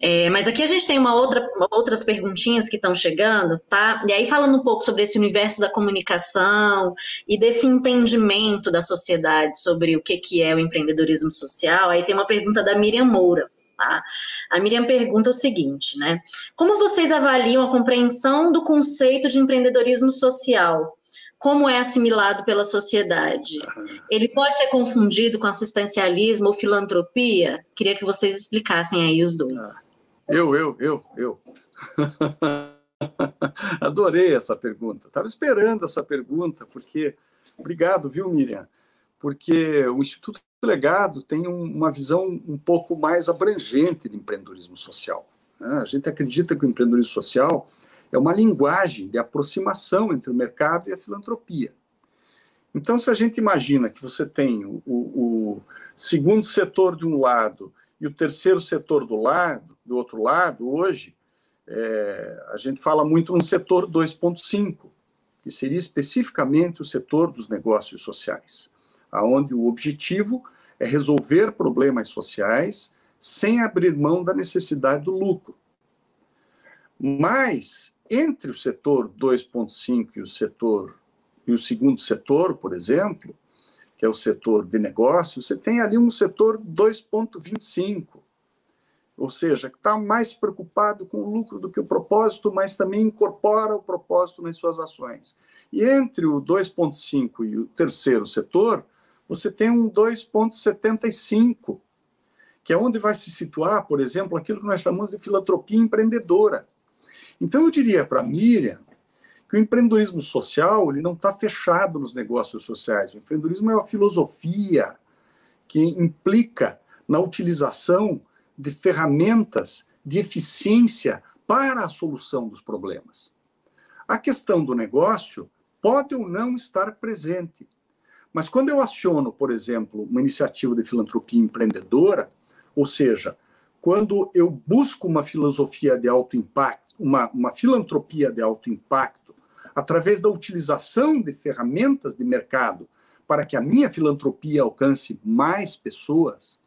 É, mas aqui a gente tem uma outra, outras perguntinhas que estão chegando, tá? E aí falando um pouco sobre esse universo da comunicação e desse entendimento da sociedade sobre o que, que é o empreendedorismo social, aí tem uma pergunta da Miriam Moura. Tá? A Miriam pergunta o seguinte, né? Como vocês avaliam a compreensão do conceito de empreendedorismo social como é assimilado pela sociedade? Ele pode ser confundido com assistencialismo ou filantropia? Queria que vocês explicassem aí os dois. Eu, eu, eu, eu. Adorei essa pergunta. Estava esperando essa pergunta, porque. Obrigado, viu, Miriam? Porque o Instituto Legado tem uma visão um pouco mais abrangente de empreendedorismo social. Né? A gente acredita que o empreendedorismo social é uma linguagem de aproximação entre o mercado e a filantropia. Então, se a gente imagina que você tem o, o segundo setor de um lado e o terceiro setor do lado, do outro lado, hoje, é, a gente fala muito no setor 2.5, que seria especificamente o setor dos negócios sociais, aonde o objetivo é resolver problemas sociais sem abrir mão da necessidade do lucro. Mas entre o setor 2.5 e o setor e o segundo setor, por exemplo, que é o setor de negócio, você tem ali um setor 2.25, ou seja, que está mais preocupado com o lucro do que o propósito, mas também incorpora o propósito nas suas ações. E entre o 2.5 e o terceiro setor, você tem um 2.75, que é onde vai se situar, por exemplo, aquilo que nós chamamos de filantropia empreendedora. Então eu diria para a Miriam que o empreendedorismo social ele não está fechado nos negócios sociais. O empreendedorismo é uma filosofia que implica na utilização de ferramentas de eficiência para a solução dos problemas. A questão do negócio pode ou não estar presente, mas quando eu aciono, por exemplo, uma iniciativa de filantropia empreendedora, ou seja, quando eu busco uma filosofia de alto impacto, uma, uma filantropia de alto impacto, através da utilização de ferramentas de mercado para que a minha filantropia alcance mais pessoas,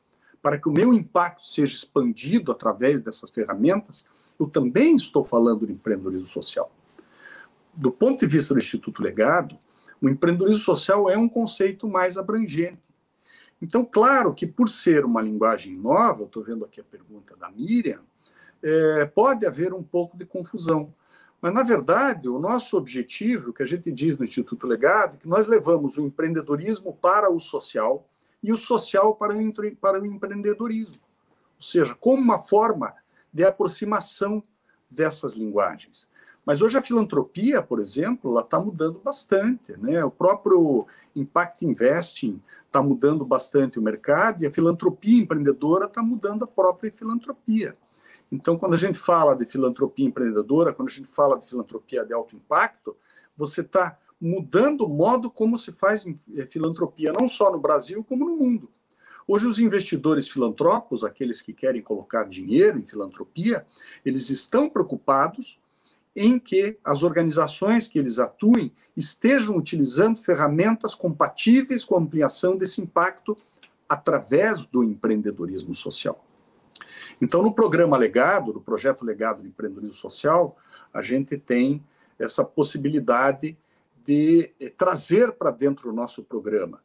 para que o meu impacto seja expandido através dessas ferramentas, eu também estou falando de empreendedorismo social. Do ponto de vista do Instituto Legado, o empreendedorismo social é um conceito mais abrangente. Então, claro que por ser uma linguagem nova, estou vendo aqui a pergunta da Miriam, é, pode haver um pouco de confusão. Mas, na verdade, o nosso objetivo, que a gente diz no Instituto Legado, é que nós levamos o empreendedorismo para o social e o social para o, para o empreendedorismo. Ou seja, como uma forma de aproximação dessas linguagens. Mas hoje a filantropia, por exemplo, ela está mudando bastante. Né? O próprio Impact Investing está mudando bastante o mercado e a filantropia empreendedora está mudando a própria filantropia. Então, quando a gente fala de filantropia empreendedora, quando a gente fala de filantropia de alto impacto, você está mudando o modo como se faz eh, filantropia, não só no Brasil, como no mundo. Hoje, os investidores filantrópicos, aqueles que querem colocar dinheiro em filantropia, eles estão preocupados em que as organizações que eles atuem estejam utilizando ferramentas compatíveis com a ampliação desse impacto através do empreendedorismo social. Então, no programa Legado, no projeto Legado de Empreendedorismo Social, a gente tem essa possibilidade de eh, trazer para dentro do nosso programa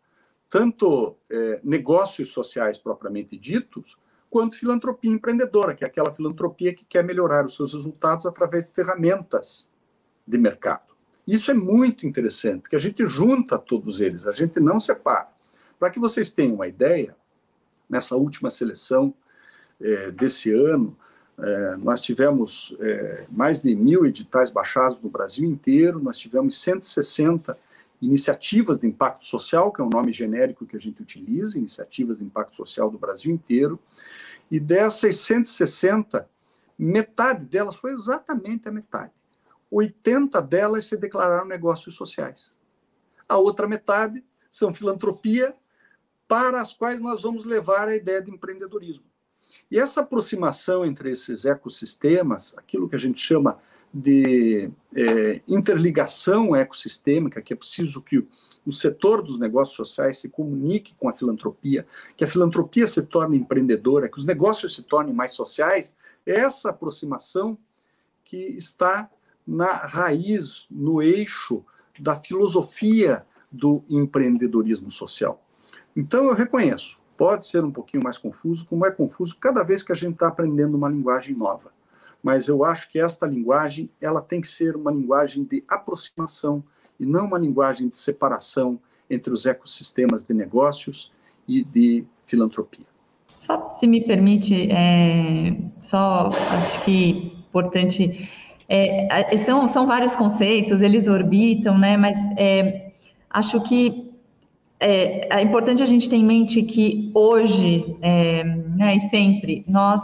tanto eh, negócios sociais propriamente ditos, quanto filantropia empreendedora, que é aquela filantropia que quer melhorar os seus resultados através de ferramentas de mercado. Isso é muito interessante, porque a gente junta todos eles, a gente não separa. Para que vocês tenham uma ideia, nessa última seleção é, desse ano, é, nós tivemos é, mais de mil editais baixados no Brasil inteiro, nós tivemos 160 iniciativas de impacto social, que é um nome genérico que a gente utiliza, iniciativas de impacto social do Brasil inteiro, e dessas 160, metade delas foi exatamente a metade. 80 delas se declararam negócios sociais. A outra metade são filantropia, para as quais nós vamos levar a ideia de empreendedorismo. E essa aproximação entre esses ecossistemas, aquilo que a gente chama de é, interligação ecossistêmica, que é preciso que o, setor dos negócios sociais se comunique com a filantropia, que a filantropia se torne empreendedora, que os negócios se tornem mais sociais, é essa aproximação que está na raiz, no eixo da filosofia do empreendedorismo social. Então, eu reconheço, pode ser um pouquinho mais confuso, como é confuso cada vez que a gente está aprendendo uma linguagem nova. Mas eu acho que esta linguagem ela tem que ser uma linguagem de aproximação e não uma linguagem de separação entre os ecossistemas de negócios e de filantropia. Só se me permite, é, só acho que importante, é, são, são vários conceitos, eles orbitam, né, mas é, acho que é, é, importante a gente ter em mente que hoje é, né, e sempre nós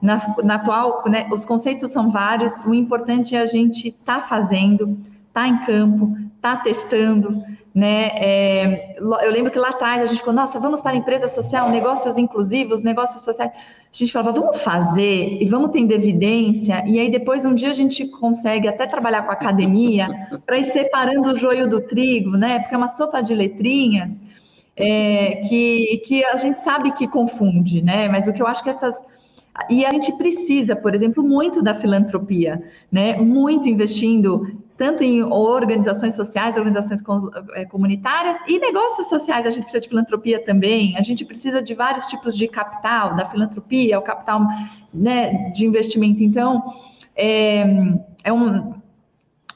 na, na atual, né, os conceitos são vários, o importante é a gente estar tá fazendo, tá em campo, tá testando, né? É, eu lembro que lá atrás a gente falou, nossa, vamos para a empresa social, negócios inclusivos, negócios sociais. A gente falava, vamos fazer e vamos ter evidência, e aí depois um dia a gente consegue até trabalhar com a academia para ir separando o joio do trigo, né? Porque é uma sopa de letrinhas é, que, que a gente sabe que confunde, né? Mas o que eu acho que essas e a gente precisa, por exemplo, muito da filantropia, né? Muito investindo tanto em organizações sociais, organizações eh, comunitárias e negócios sociais. A gente precisa de filantropia também. A gente precisa de vários tipos de capital, da filantropia, o capital né, de investimento. Então, é, é um,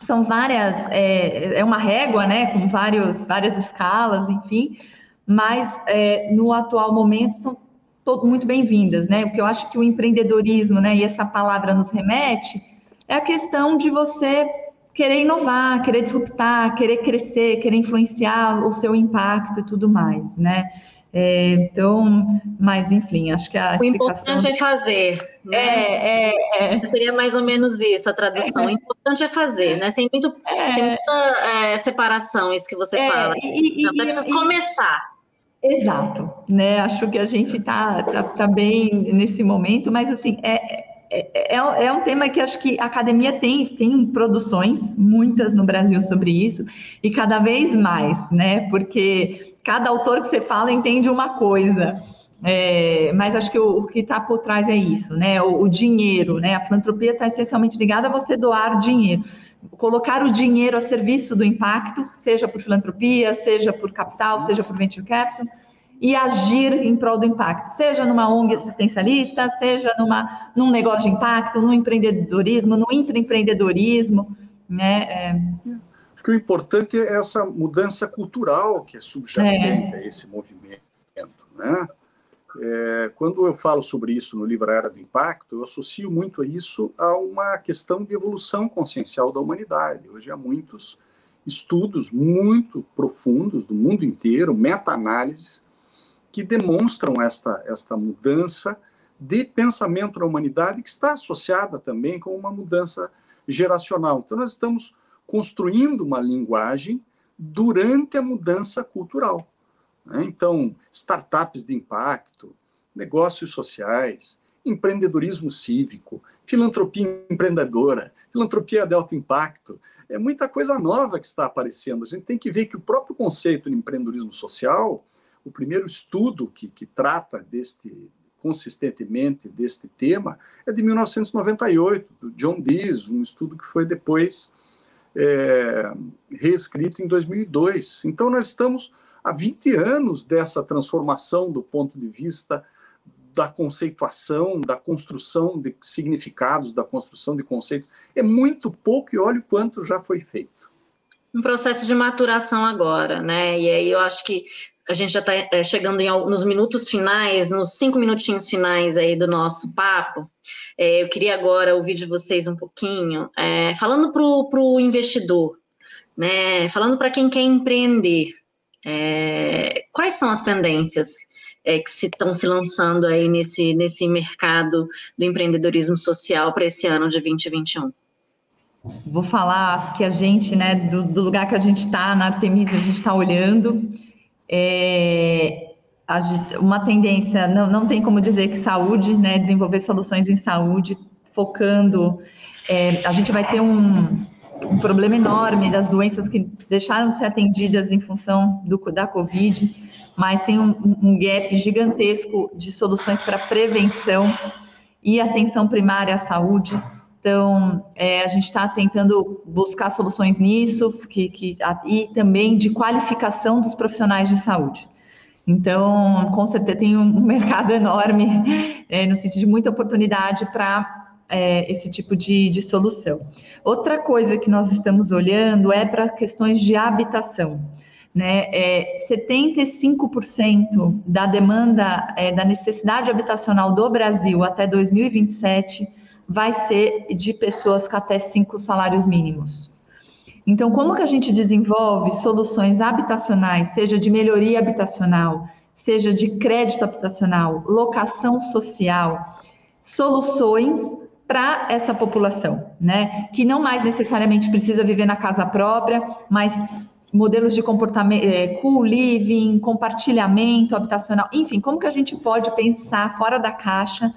são várias, é, é, uma régua, né, com vários, várias escalas, enfim. Mas é, no atual momento são todo, muito bem-vindas, né? O que eu acho que o empreendedorismo, né, e essa palavra nos remete é a questão de você querer inovar, querer disruptar, querer crescer, querer influenciar o seu impacto e tudo mais, né? É, então, mas enfim, acho que a o importante é fazer. Né? É, é, é. Seria mais ou menos isso a tradução. O importante é fazer, né? Sem, muito, é. sem muita é, separação, isso que você é, fala. E, então, e, começar. Exato, né? Acho que a gente está tá, tá bem nesse momento, mas assim, é, é, é, é, um tema que acho que a academia tem, tem produções, muitas no Brasil sobre isso, e cada vez mais, né? Porque cada autor que você fala entende uma coisa. É, mas acho que o, o que está por trás é isso, né? O, o dinheiro, né? A filantropia está essencialmente ligada a você doar dinheiro. Colocar o dinheiro a serviço do impacto, seja por filantropia, seja por capital, seja por venture capital e agir em prol do impacto, seja numa ONG assistencialista, seja numa, num negócio de impacto, no empreendedorismo, no intraempreendedorismo, né? É... Acho que o importante é essa mudança cultural que é subjacente é. a esse movimento, né? É, quando eu falo sobre isso no livro A Era do Impacto, eu associo muito isso a uma questão de evolução consciencial da humanidade. Hoje há muitos estudos muito profundos do mundo inteiro, meta-análises, que demonstram esta, esta mudança de pensamento na humanidade, que está associada também com uma mudança geracional. Então, nós estamos construindo uma linguagem durante a mudança cultural. Né? Então, startups de impacto, negócios sociais, empreendedorismo cívico, filantropia empreendedora, filantropia de alto impacto, é muita coisa nova que está aparecendo. A gente tem que ver que o próprio conceito de empreendedorismo social o primeiro estudo que, que trata deste consistentemente deste tema é de 1998, do John Dees, um estudo que foi depois é, reescrito em 2002. Então, nós estamos há 20 anos dessa transformação do ponto de vista da conceituação, da construção de significados, da construção de conceitos. É muito pouco e olha o quanto já foi feito. Um processo de maturação agora, né? E aí eu acho que a gente já está é, chegando em, nos minutos finais, nos cinco minutinhos finais aí do nosso papo. É, eu queria agora ouvir de vocês um pouquinho, é, falando para o investidor, né, falando para quem quer empreender, é, quais são as tendências é, que estão se, lançando aí nesse, nesse mercado do empreendedorismo social para esse ano de 2021? Vou falar que a gente, né, do, do lugar que a gente está, na Artemisia, a gente está olhando é, uma tendência, não, não tem como dizer que saúde, né, desenvolver soluções em saúde, focando, é, a gente vai ter um, um, problema enorme das doenças que deixaram de ser atendidas em função do, da Covid, mas tem um, um gap gigantesco de soluções para prevenção e atenção primária à saúde. Então, é, a gente está tentando buscar soluções nisso que, que, e também de qualificação dos profissionais de saúde. Então, com certeza tem um mercado enorme, é, no sentido de muita oportunidade para é, esse tipo de, de solução. Outra coisa que nós estamos olhando é para questões de habitação. Né, é, 75% da demanda, é, da necessidade habitacional do Brasil até 2027 vai ser de pessoas com até cinco salários mínimos. Então, como que a gente desenvolve soluções habitacionais, seja de melhoria habitacional, seja de crédito habitacional, locação social, soluções para essa população, né? Que não mais necessariamente precisa viver na casa própria, mas modelos de comportamento, é, co-living, compartilhamento habitacional, enfim, como que a gente pode pensar fora da caixa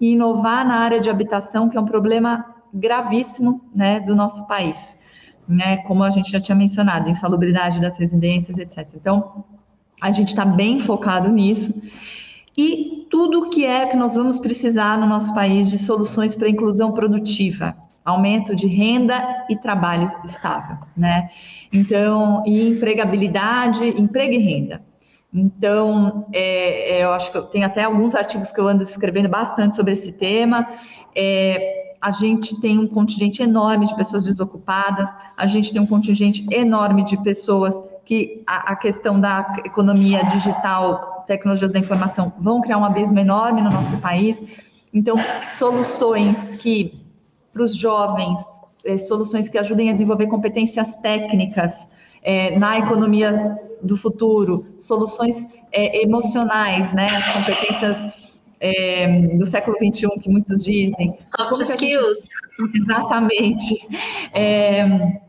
e inovar na área de habitação, que é um problema gravíssimo, né, do nosso país, né? Como a gente já tinha mencionado, insalubridade das residências, etc. Então, a gente está bem focado nisso. E tudo que é que nós vamos precisar no nosso país de soluções para inclusão produtiva, aumento de renda e trabalho estável, né? Então, e empregabilidade, emprego e renda. Então, é, é, eu acho que eu tenho até alguns artigos que eu ando escrevendo bastante sobre esse tema. É, a gente tem um contingente enorme de pessoas desocupadas, a gente tem um contingente enorme de pessoas que a, a questão da economia digital, tecnologias da informação, vão criar um abismo enorme no nosso país. Então, soluções que, para os jovens, é, soluções que ajudem a desenvolver competências técnicas é, na economia do futuro, soluções é, emocionais, né, as competências é, do século XXI, que muitos dizem. Soft skills. Gente... Exatamente. É,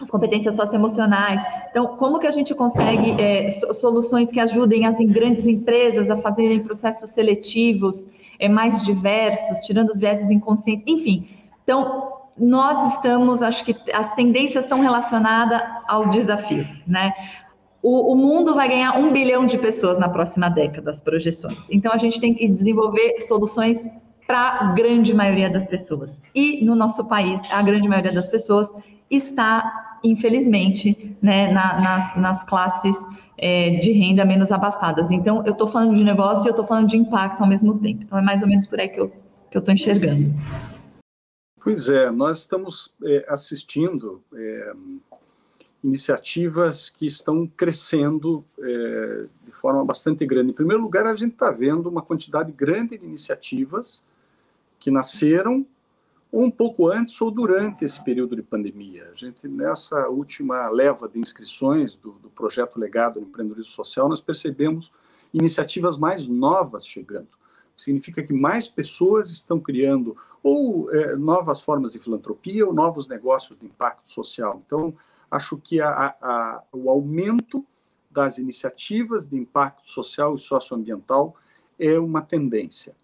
as competências socioemocionais. Então, como que a gente consegue é, soluções que ajudem as grandes empresas a fazerem processos seletivos é, mais diversos, tirando os vieses inconscientes, enfim. Então, nós estamos, acho que as tendências estão relacionadas aos desafios, né? O, o, mundo vai ganhar um bilhão de pessoas na próxima década, as projeções. Então, a gente tem que desenvolver soluções para a grande maioria das pessoas. E no nosso país, a grande maioria das pessoas está, infelizmente, né, na, nas, nas classes é, de renda menos abastadas. Então, eu estou falando de negócio e eu estou falando de impacto ao mesmo tempo. Então, é mais ou menos por aí que eu estou enxergando. Pois é, nós estamos é, assistindo é, iniciativas que estão crescendo é, de forma bastante grande. Em primeiro lugar, a gente está vendo uma quantidade grande de iniciativas que nasceram um pouco antes ou durante esse período de pandemia. A gente, nessa última leva de inscrições do, do projeto Legado do Empreendedorismo Social, nós percebemos iniciativas mais novas chegando. Significa que mais pessoas estão criando ou é, novas formas de filantropia ou novos negócios de impacto social. Então, acho que a, a, o aumento das iniciativas de impacto social e socioambiental é uma tendência.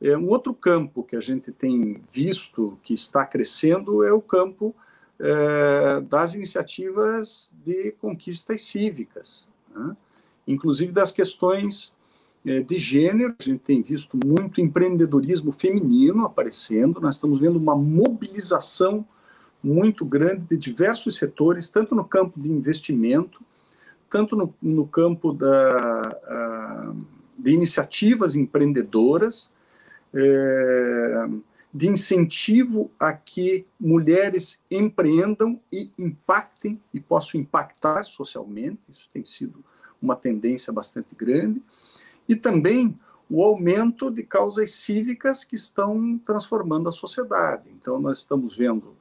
É, um outro campo que a gente tem visto que está crescendo é o campo é, das iniciativas de conquistas cívicas, né? inclusive das questões é, de gênero. A gente tem visto muito empreendedorismo feminino aparecendo, nós estamos vendo uma mobilização muito grande de diversos setores, tanto no campo de investimento, tanto no, no campo da, de iniciativas empreendedoras, é, de incentivo a que mulheres empreendam e impactem e possam impactar socialmente. Isso tem sido uma tendência bastante grande. E também o aumento de causas cívicas que estão transformando a sociedade. Então, nós estamos vendo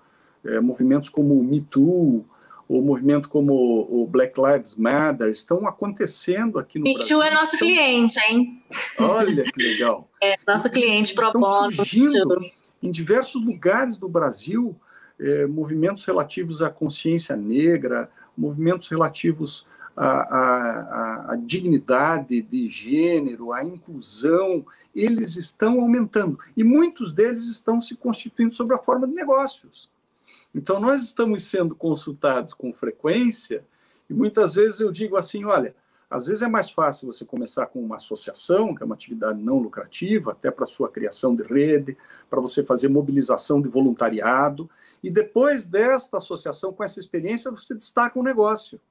é, movimentos como o Me Too, o movimento como o Black Lives Matter estão acontecendo aqui no Me Brasil. Me Too é nosso estão... cliente, hein? Olha que legal. É, nosso cliente. Estão surgindo em diversos lugares do Brasil é, movimentos relativos à consciência negra, movimentos relativos à, à, à, dignidade de gênero, à inclusão, eles estão aumentando. E muitos deles estão se constituindo sob a forma de negócios. Então, nós estamos sendo consultados com frequência e muitas vezes eu digo assim: olha, às vezes é mais fácil você começar com uma associação, que é uma atividade não lucrativa, até para sua criação de rede, para você fazer mobilização de voluntariado, e depois desta associação, com essa experiência, você destaca um negócio.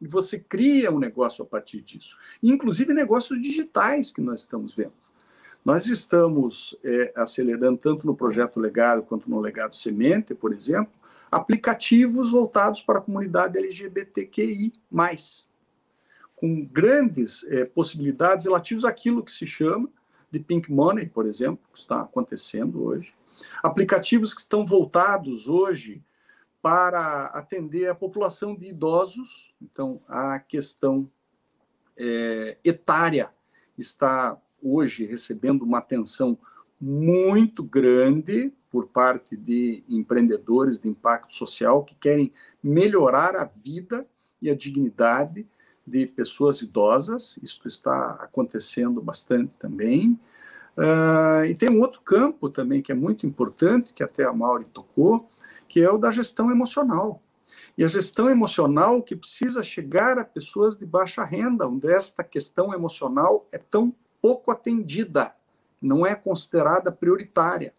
E você cria um negócio a partir disso. Inclusive negócios digitais que nós estamos vendo. Nós estamos é, acelerando, tanto no projeto Legado quanto no Legado Semente, por exemplo, aplicativos voltados para a comunidade LGBTQI, com grandes é, possibilidades relativas àquilo que se chama de pink money, por exemplo, que está acontecendo hoje. Aplicativos que estão voltados hoje para atender a população de idosos, então a questão é, etária está hoje recebendo uma atenção muito grande por parte de empreendedores de impacto social que querem melhorar a vida e a dignidade de pessoas idosas. Isso está acontecendo bastante também. Uh, e tem um outro campo também que é muito importante, que até a Mauri tocou, que é o da gestão emocional. E a gestão emocional que precisa chegar a pessoas de baixa renda, onde esta questão emocional é tão pouco atendida, não é considerada prioritária.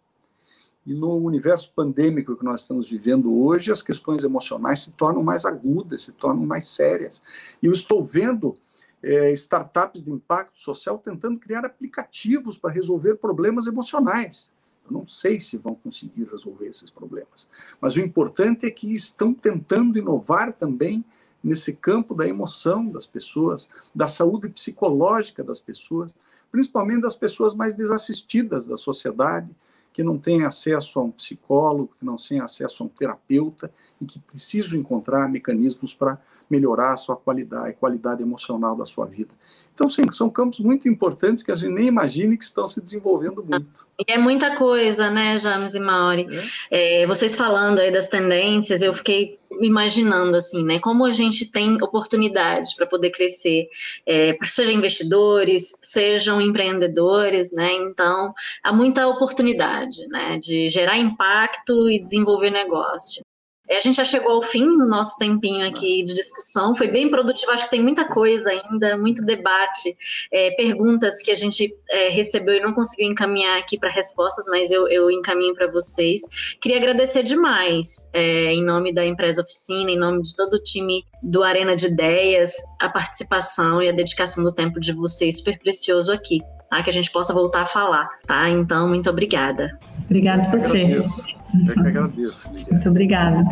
E no universo pandêmico que nós estamos vivendo hoje, as questões emocionais se tornam mais agudas, se tornam mais sérias. E eu estou vendo é, startups de impacto social tentando criar aplicativos para resolver problemas emocionais. Eu não sei se vão conseguir resolver esses problemas, mas o importante é que estão tentando inovar também nesse campo da emoção das pessoas, da saúde psicológica das pessoas, principalmente das pessoas mais desassistidas da sociedade, que não têm acesso a um psicólogo, que não têm acesso a um terapeuta e que precisam encontrar mecanismos para melhorar a sua qualidade, a qualidade emocional da sua vida. Então, sim, são campos muito importantes que a gente nem imagine que estão se desenvolvendo muito. E é muita coisa, né, James e Mauri? É. É, vocês falando aí das tendências, eu fiquei imaginando assim, né, como a gente tem oportunidade para poder crescer, é, sejam investidores, sejam empreendedores, né, então há muita oportunidade, né, de gerar impacto e desenvolver negócio. É, a gente já chegou ao fim no nosso tempinho aqui de discussão, foi bem produtivo, acho que tem muita coisa ainda, muito debate, é, perguntas que a gente é, recebeu e não conseguiu encaminhar aqui para respostas, mas eu, eu encaminho para vocês. Queria agradecer demais, é, em nome da empresa Oficina, em nome de todo o time do Arena de Ideias, a participação e a dedicação do tempo de vocês, super precioso aqui. Tá? Que a gente possa voltar a falar, tá? Então, muito obrigada. Obrigada a você. Eu que agradeço, Muito obrigada.